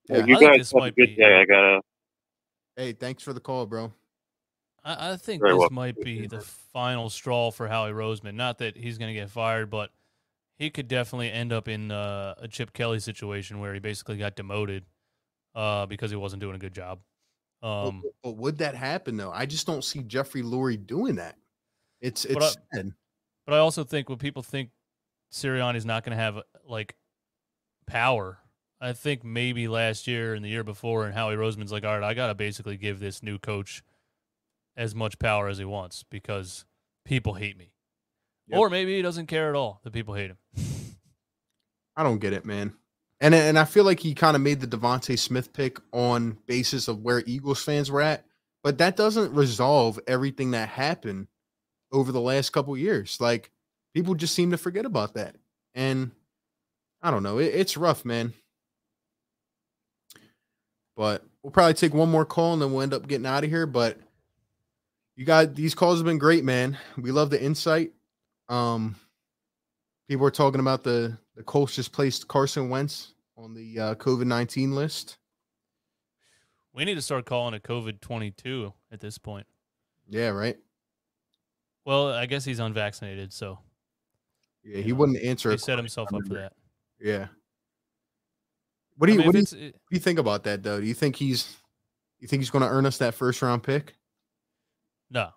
Yeah. you I guys have a good be- day. Uh, I gotta. Hey, thanks for the call, bro. I, I think Very this welcome. might be the final straw for Howie Roseman. Not that he's going to get fired, but he could definitely end up in uh, a Chip Kelly situation where he basically got demoted uh, because he wasn't doing a good job. But- Um, but, but would that happen though? I just don't see Jeffrey Lurie doing that. It's But it's I- sad. but I also think when people think Sirianni's not going to have like power, I think maybe last year and the year before, and Howie Roseman's like, all right, I got to basically give this new coach as much power as he wants because people hate me. Yep. Or maybe he doesn't care at all that people hate him. [laughs] I don't get it, man. And and I feel like he kind of made the DeVonta Smith pick on basis of where Eagles fans were at, but that doesn't resolve everything that happened over the last couple years. Like people just seem to forget about that, and I don't know. It, it's rough, man. But we'll probably take one more call and then we'll end up getting out of here. But you got these calls have been great, man. We love the insight. Um, people are talking about the the Colts just placed Carson Wentz on the uh, COVID nineteen list. We need to start calling it COVID 22 at this point. Yeah, right. Well, I guess he's unvaccinated, so Yeah, he know, wouldn't answer. he set himself up for that. Yeah. What do I you mean, what do you, what do you think about that though? Do you think he's you think he's going to earn us that first round pick? No,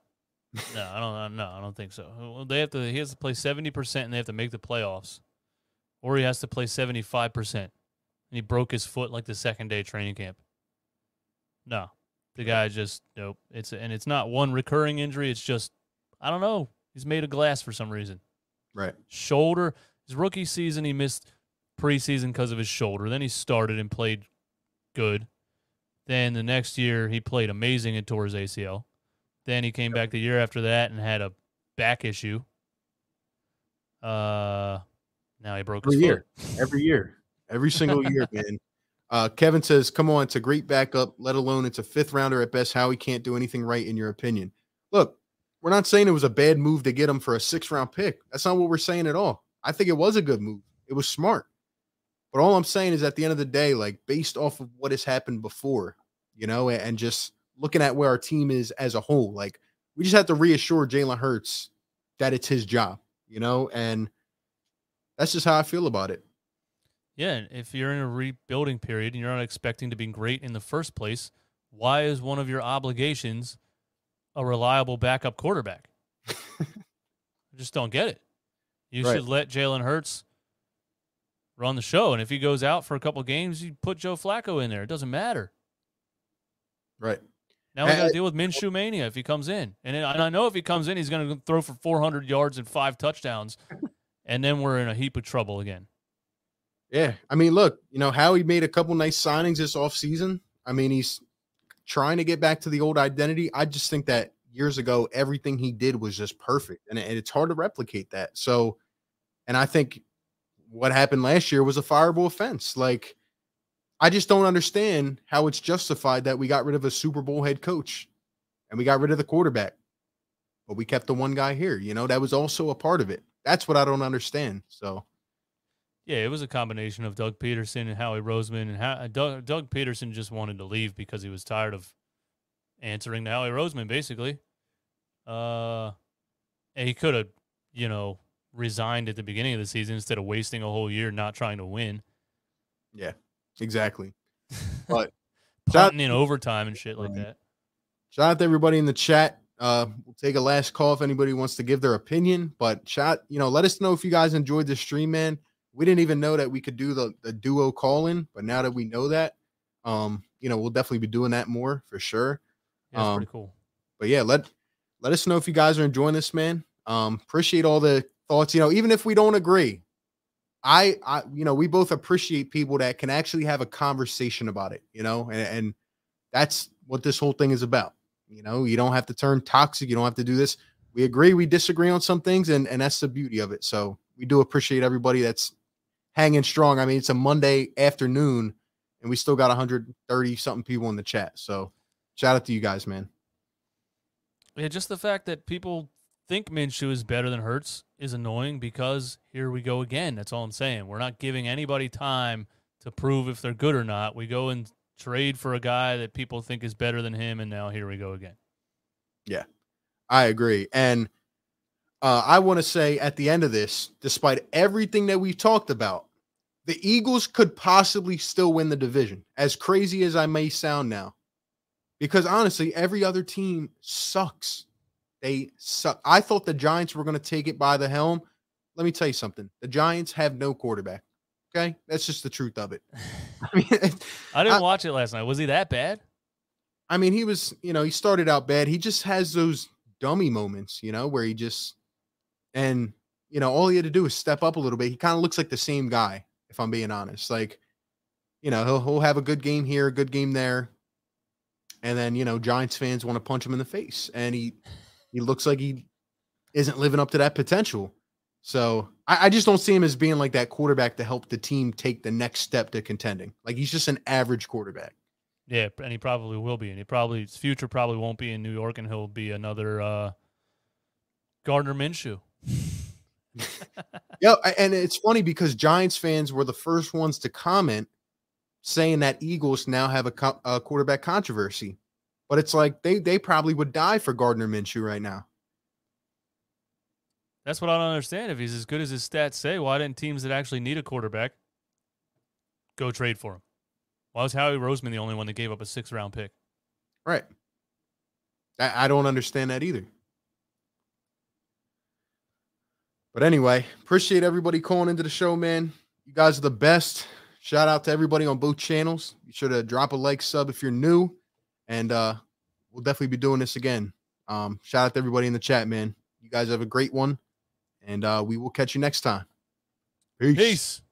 no, I don't. No, I don't think so. Well, They have to. He has to play seventy percent, and they have to make the playoffs, or he has to play seventy five percent, and he broke his foot like the second day training camp. No, the guy just nope. It's and it's not one recurring injury. It's just I don't know. He's made of glass for some reason. Right. Shoulder. His rookie season, he missed preseason because of his shoulder. Then he started and played good. Then the next year he played amazing and tore his ACL. Then he came back the year after that and had a back issue. Uh, now he broke Every his year. [laughs] every year, every single year, [laughs] man. Uh, Kevin says, "Come on, it's a great backup. Let alone it's a fifth rounder at best. How he can't do anything right, in your opinion? Look, we're not saying it was a bad move to get him for a six round pick. That's not what we're saying at all. I think it was a good move. It was smart. But all I'm saying is, at the end of the day, like based off of what has happened before, you know, and just looking at where our team is as a whole, like we just have to reassure Jalen Hurts that it's his job, you know, and that's just how I feel about it. Yeah, if you're in a rebuilding period and you're not expecting to be great in the first place, why is one of your obligations a reliable backup quarterback? [laughs] I just don't get it. You Right. should let Jalen Hurts run the show, and if he goes out for a couple games, you put Joe Flacco in there. It doesn't matter. Right. Now we got to deal with Minshew mania if he comes in, and, and I know if he comes in, he's going to throw for 400 yards and five touchdowns, and then we're in a heap of trouble again. Yeah. I mean, look, you know, Howie made a couple nice signings this offseason. I mean, he's trying to get back to the old identity. I just think that years ago, everything he did was just perfect. And, and it's hard to replicate that. So, and I think what happened last year was a fireable offense. Like, I just don't understand how it's justified that we got rid of a Super Bowl head coach and we got rid of the quarterback, but we kept the one guy here. You know, that was also a part of it. That's what I don't understand. So, Yeah, it was a combination of Doug Pederson and Howie Roseman, and how, Doug, Doug Pederson just wanted to leave because he was tired of answering to Howie Roseman, basically. Uh, and he could have, you know, resigned at the beginning of the season instead of wasting a whole year not trying to win, yeah, exactly. [laughs] But shout- punting in overtime and shit like that. Shout out to everybody in the chat. Uh, we'll take a last call if anybody wants to give their opinion. But shout, you know, let us know if you guys enjoyed the stream, man. We didn't even know that we could do the, the duo call in, but now that we know that, um, you know, we'll definitely be doing that more for sure. Yeah, it's Um, pretty cool. But yeah, let let us know if you guys are enjoying this, man. Um, appreciate all the thoughts. You know, even if we don't agree, I, I, you know, we both appreciate people that can actually have a conversation about it. You know, and, and that's what this whole thing is about. You know, you don't have to turn toxic. You don't have to do this. We agree, we disagree on some things, and and that's the beauty of it. So we do appreciate everybody that's hanging strong. I mean, it's a Monday afternoon, and we still got 130 something people in the chat. So shout out to you guys, man. Yeah, just the fact that people think Minshew is better than Hurts is annoying because here we go again. That's all I'm saying. We're not giving anybody time to prove if they're good or not. We go and trade for a guy that people think is better than him, and now here we go again. Yeah, I agree. And uh, I want to say at the end of this, despite everything that we've talked about, the Eagles could possibly still win the division, as crazy as I may sound now. Because honestly, every other team sucks. They suck. I thought the Giants were going to take it by the helm. Let me tell you something. The Giants have no quarterback. Okay. That's just the truth of it. [laughs] I mean, [laughs] I didn't I- watch it last night. Was he that bad? I mean, he was, you know, he started out bad. He just has those dummy moments, you know, where he just and you know, all he had to do was step up a little bit. He kind of looks like the same guy, if I'm being honest. Like, you know, he'll he'll have a good game here, a good game there. And then, you know, Giants fans want to punch him in the face. And he he looks like he isn't living up to that potential. So I, I just don't see him as being like that quarterback to help the team take the next step to contending. Like he's just an average quarterback. Yeah, and he probably will be, and he probably his future probably won't be in New York, and he'll be another uh, Gardner Minshew. Yeah, and it's funny because Giants fans were the first ones to comment saying that Eagles now have a, co- a quarterback controversy. But it's like they they probably would die for Gardner Minshew right now. That's what I don't understand. If he's as good as his stats say, why didn't teams that actually need a quarterback go trade for him? Why was Howie Roseman the only one that gave up a six round pick? Right. I, I don't understand that either. But anyway, appreciate everybody calling into the show, man. You guys are the best. Shout out to everybody on both channels. Be sure to drop a like, sub if you're new, and uh, we'll definitely be doing this again. Um, shout out to everybody in the chat, man. You guys have a great one, and uh, we will catch you next time. Peace. Peace.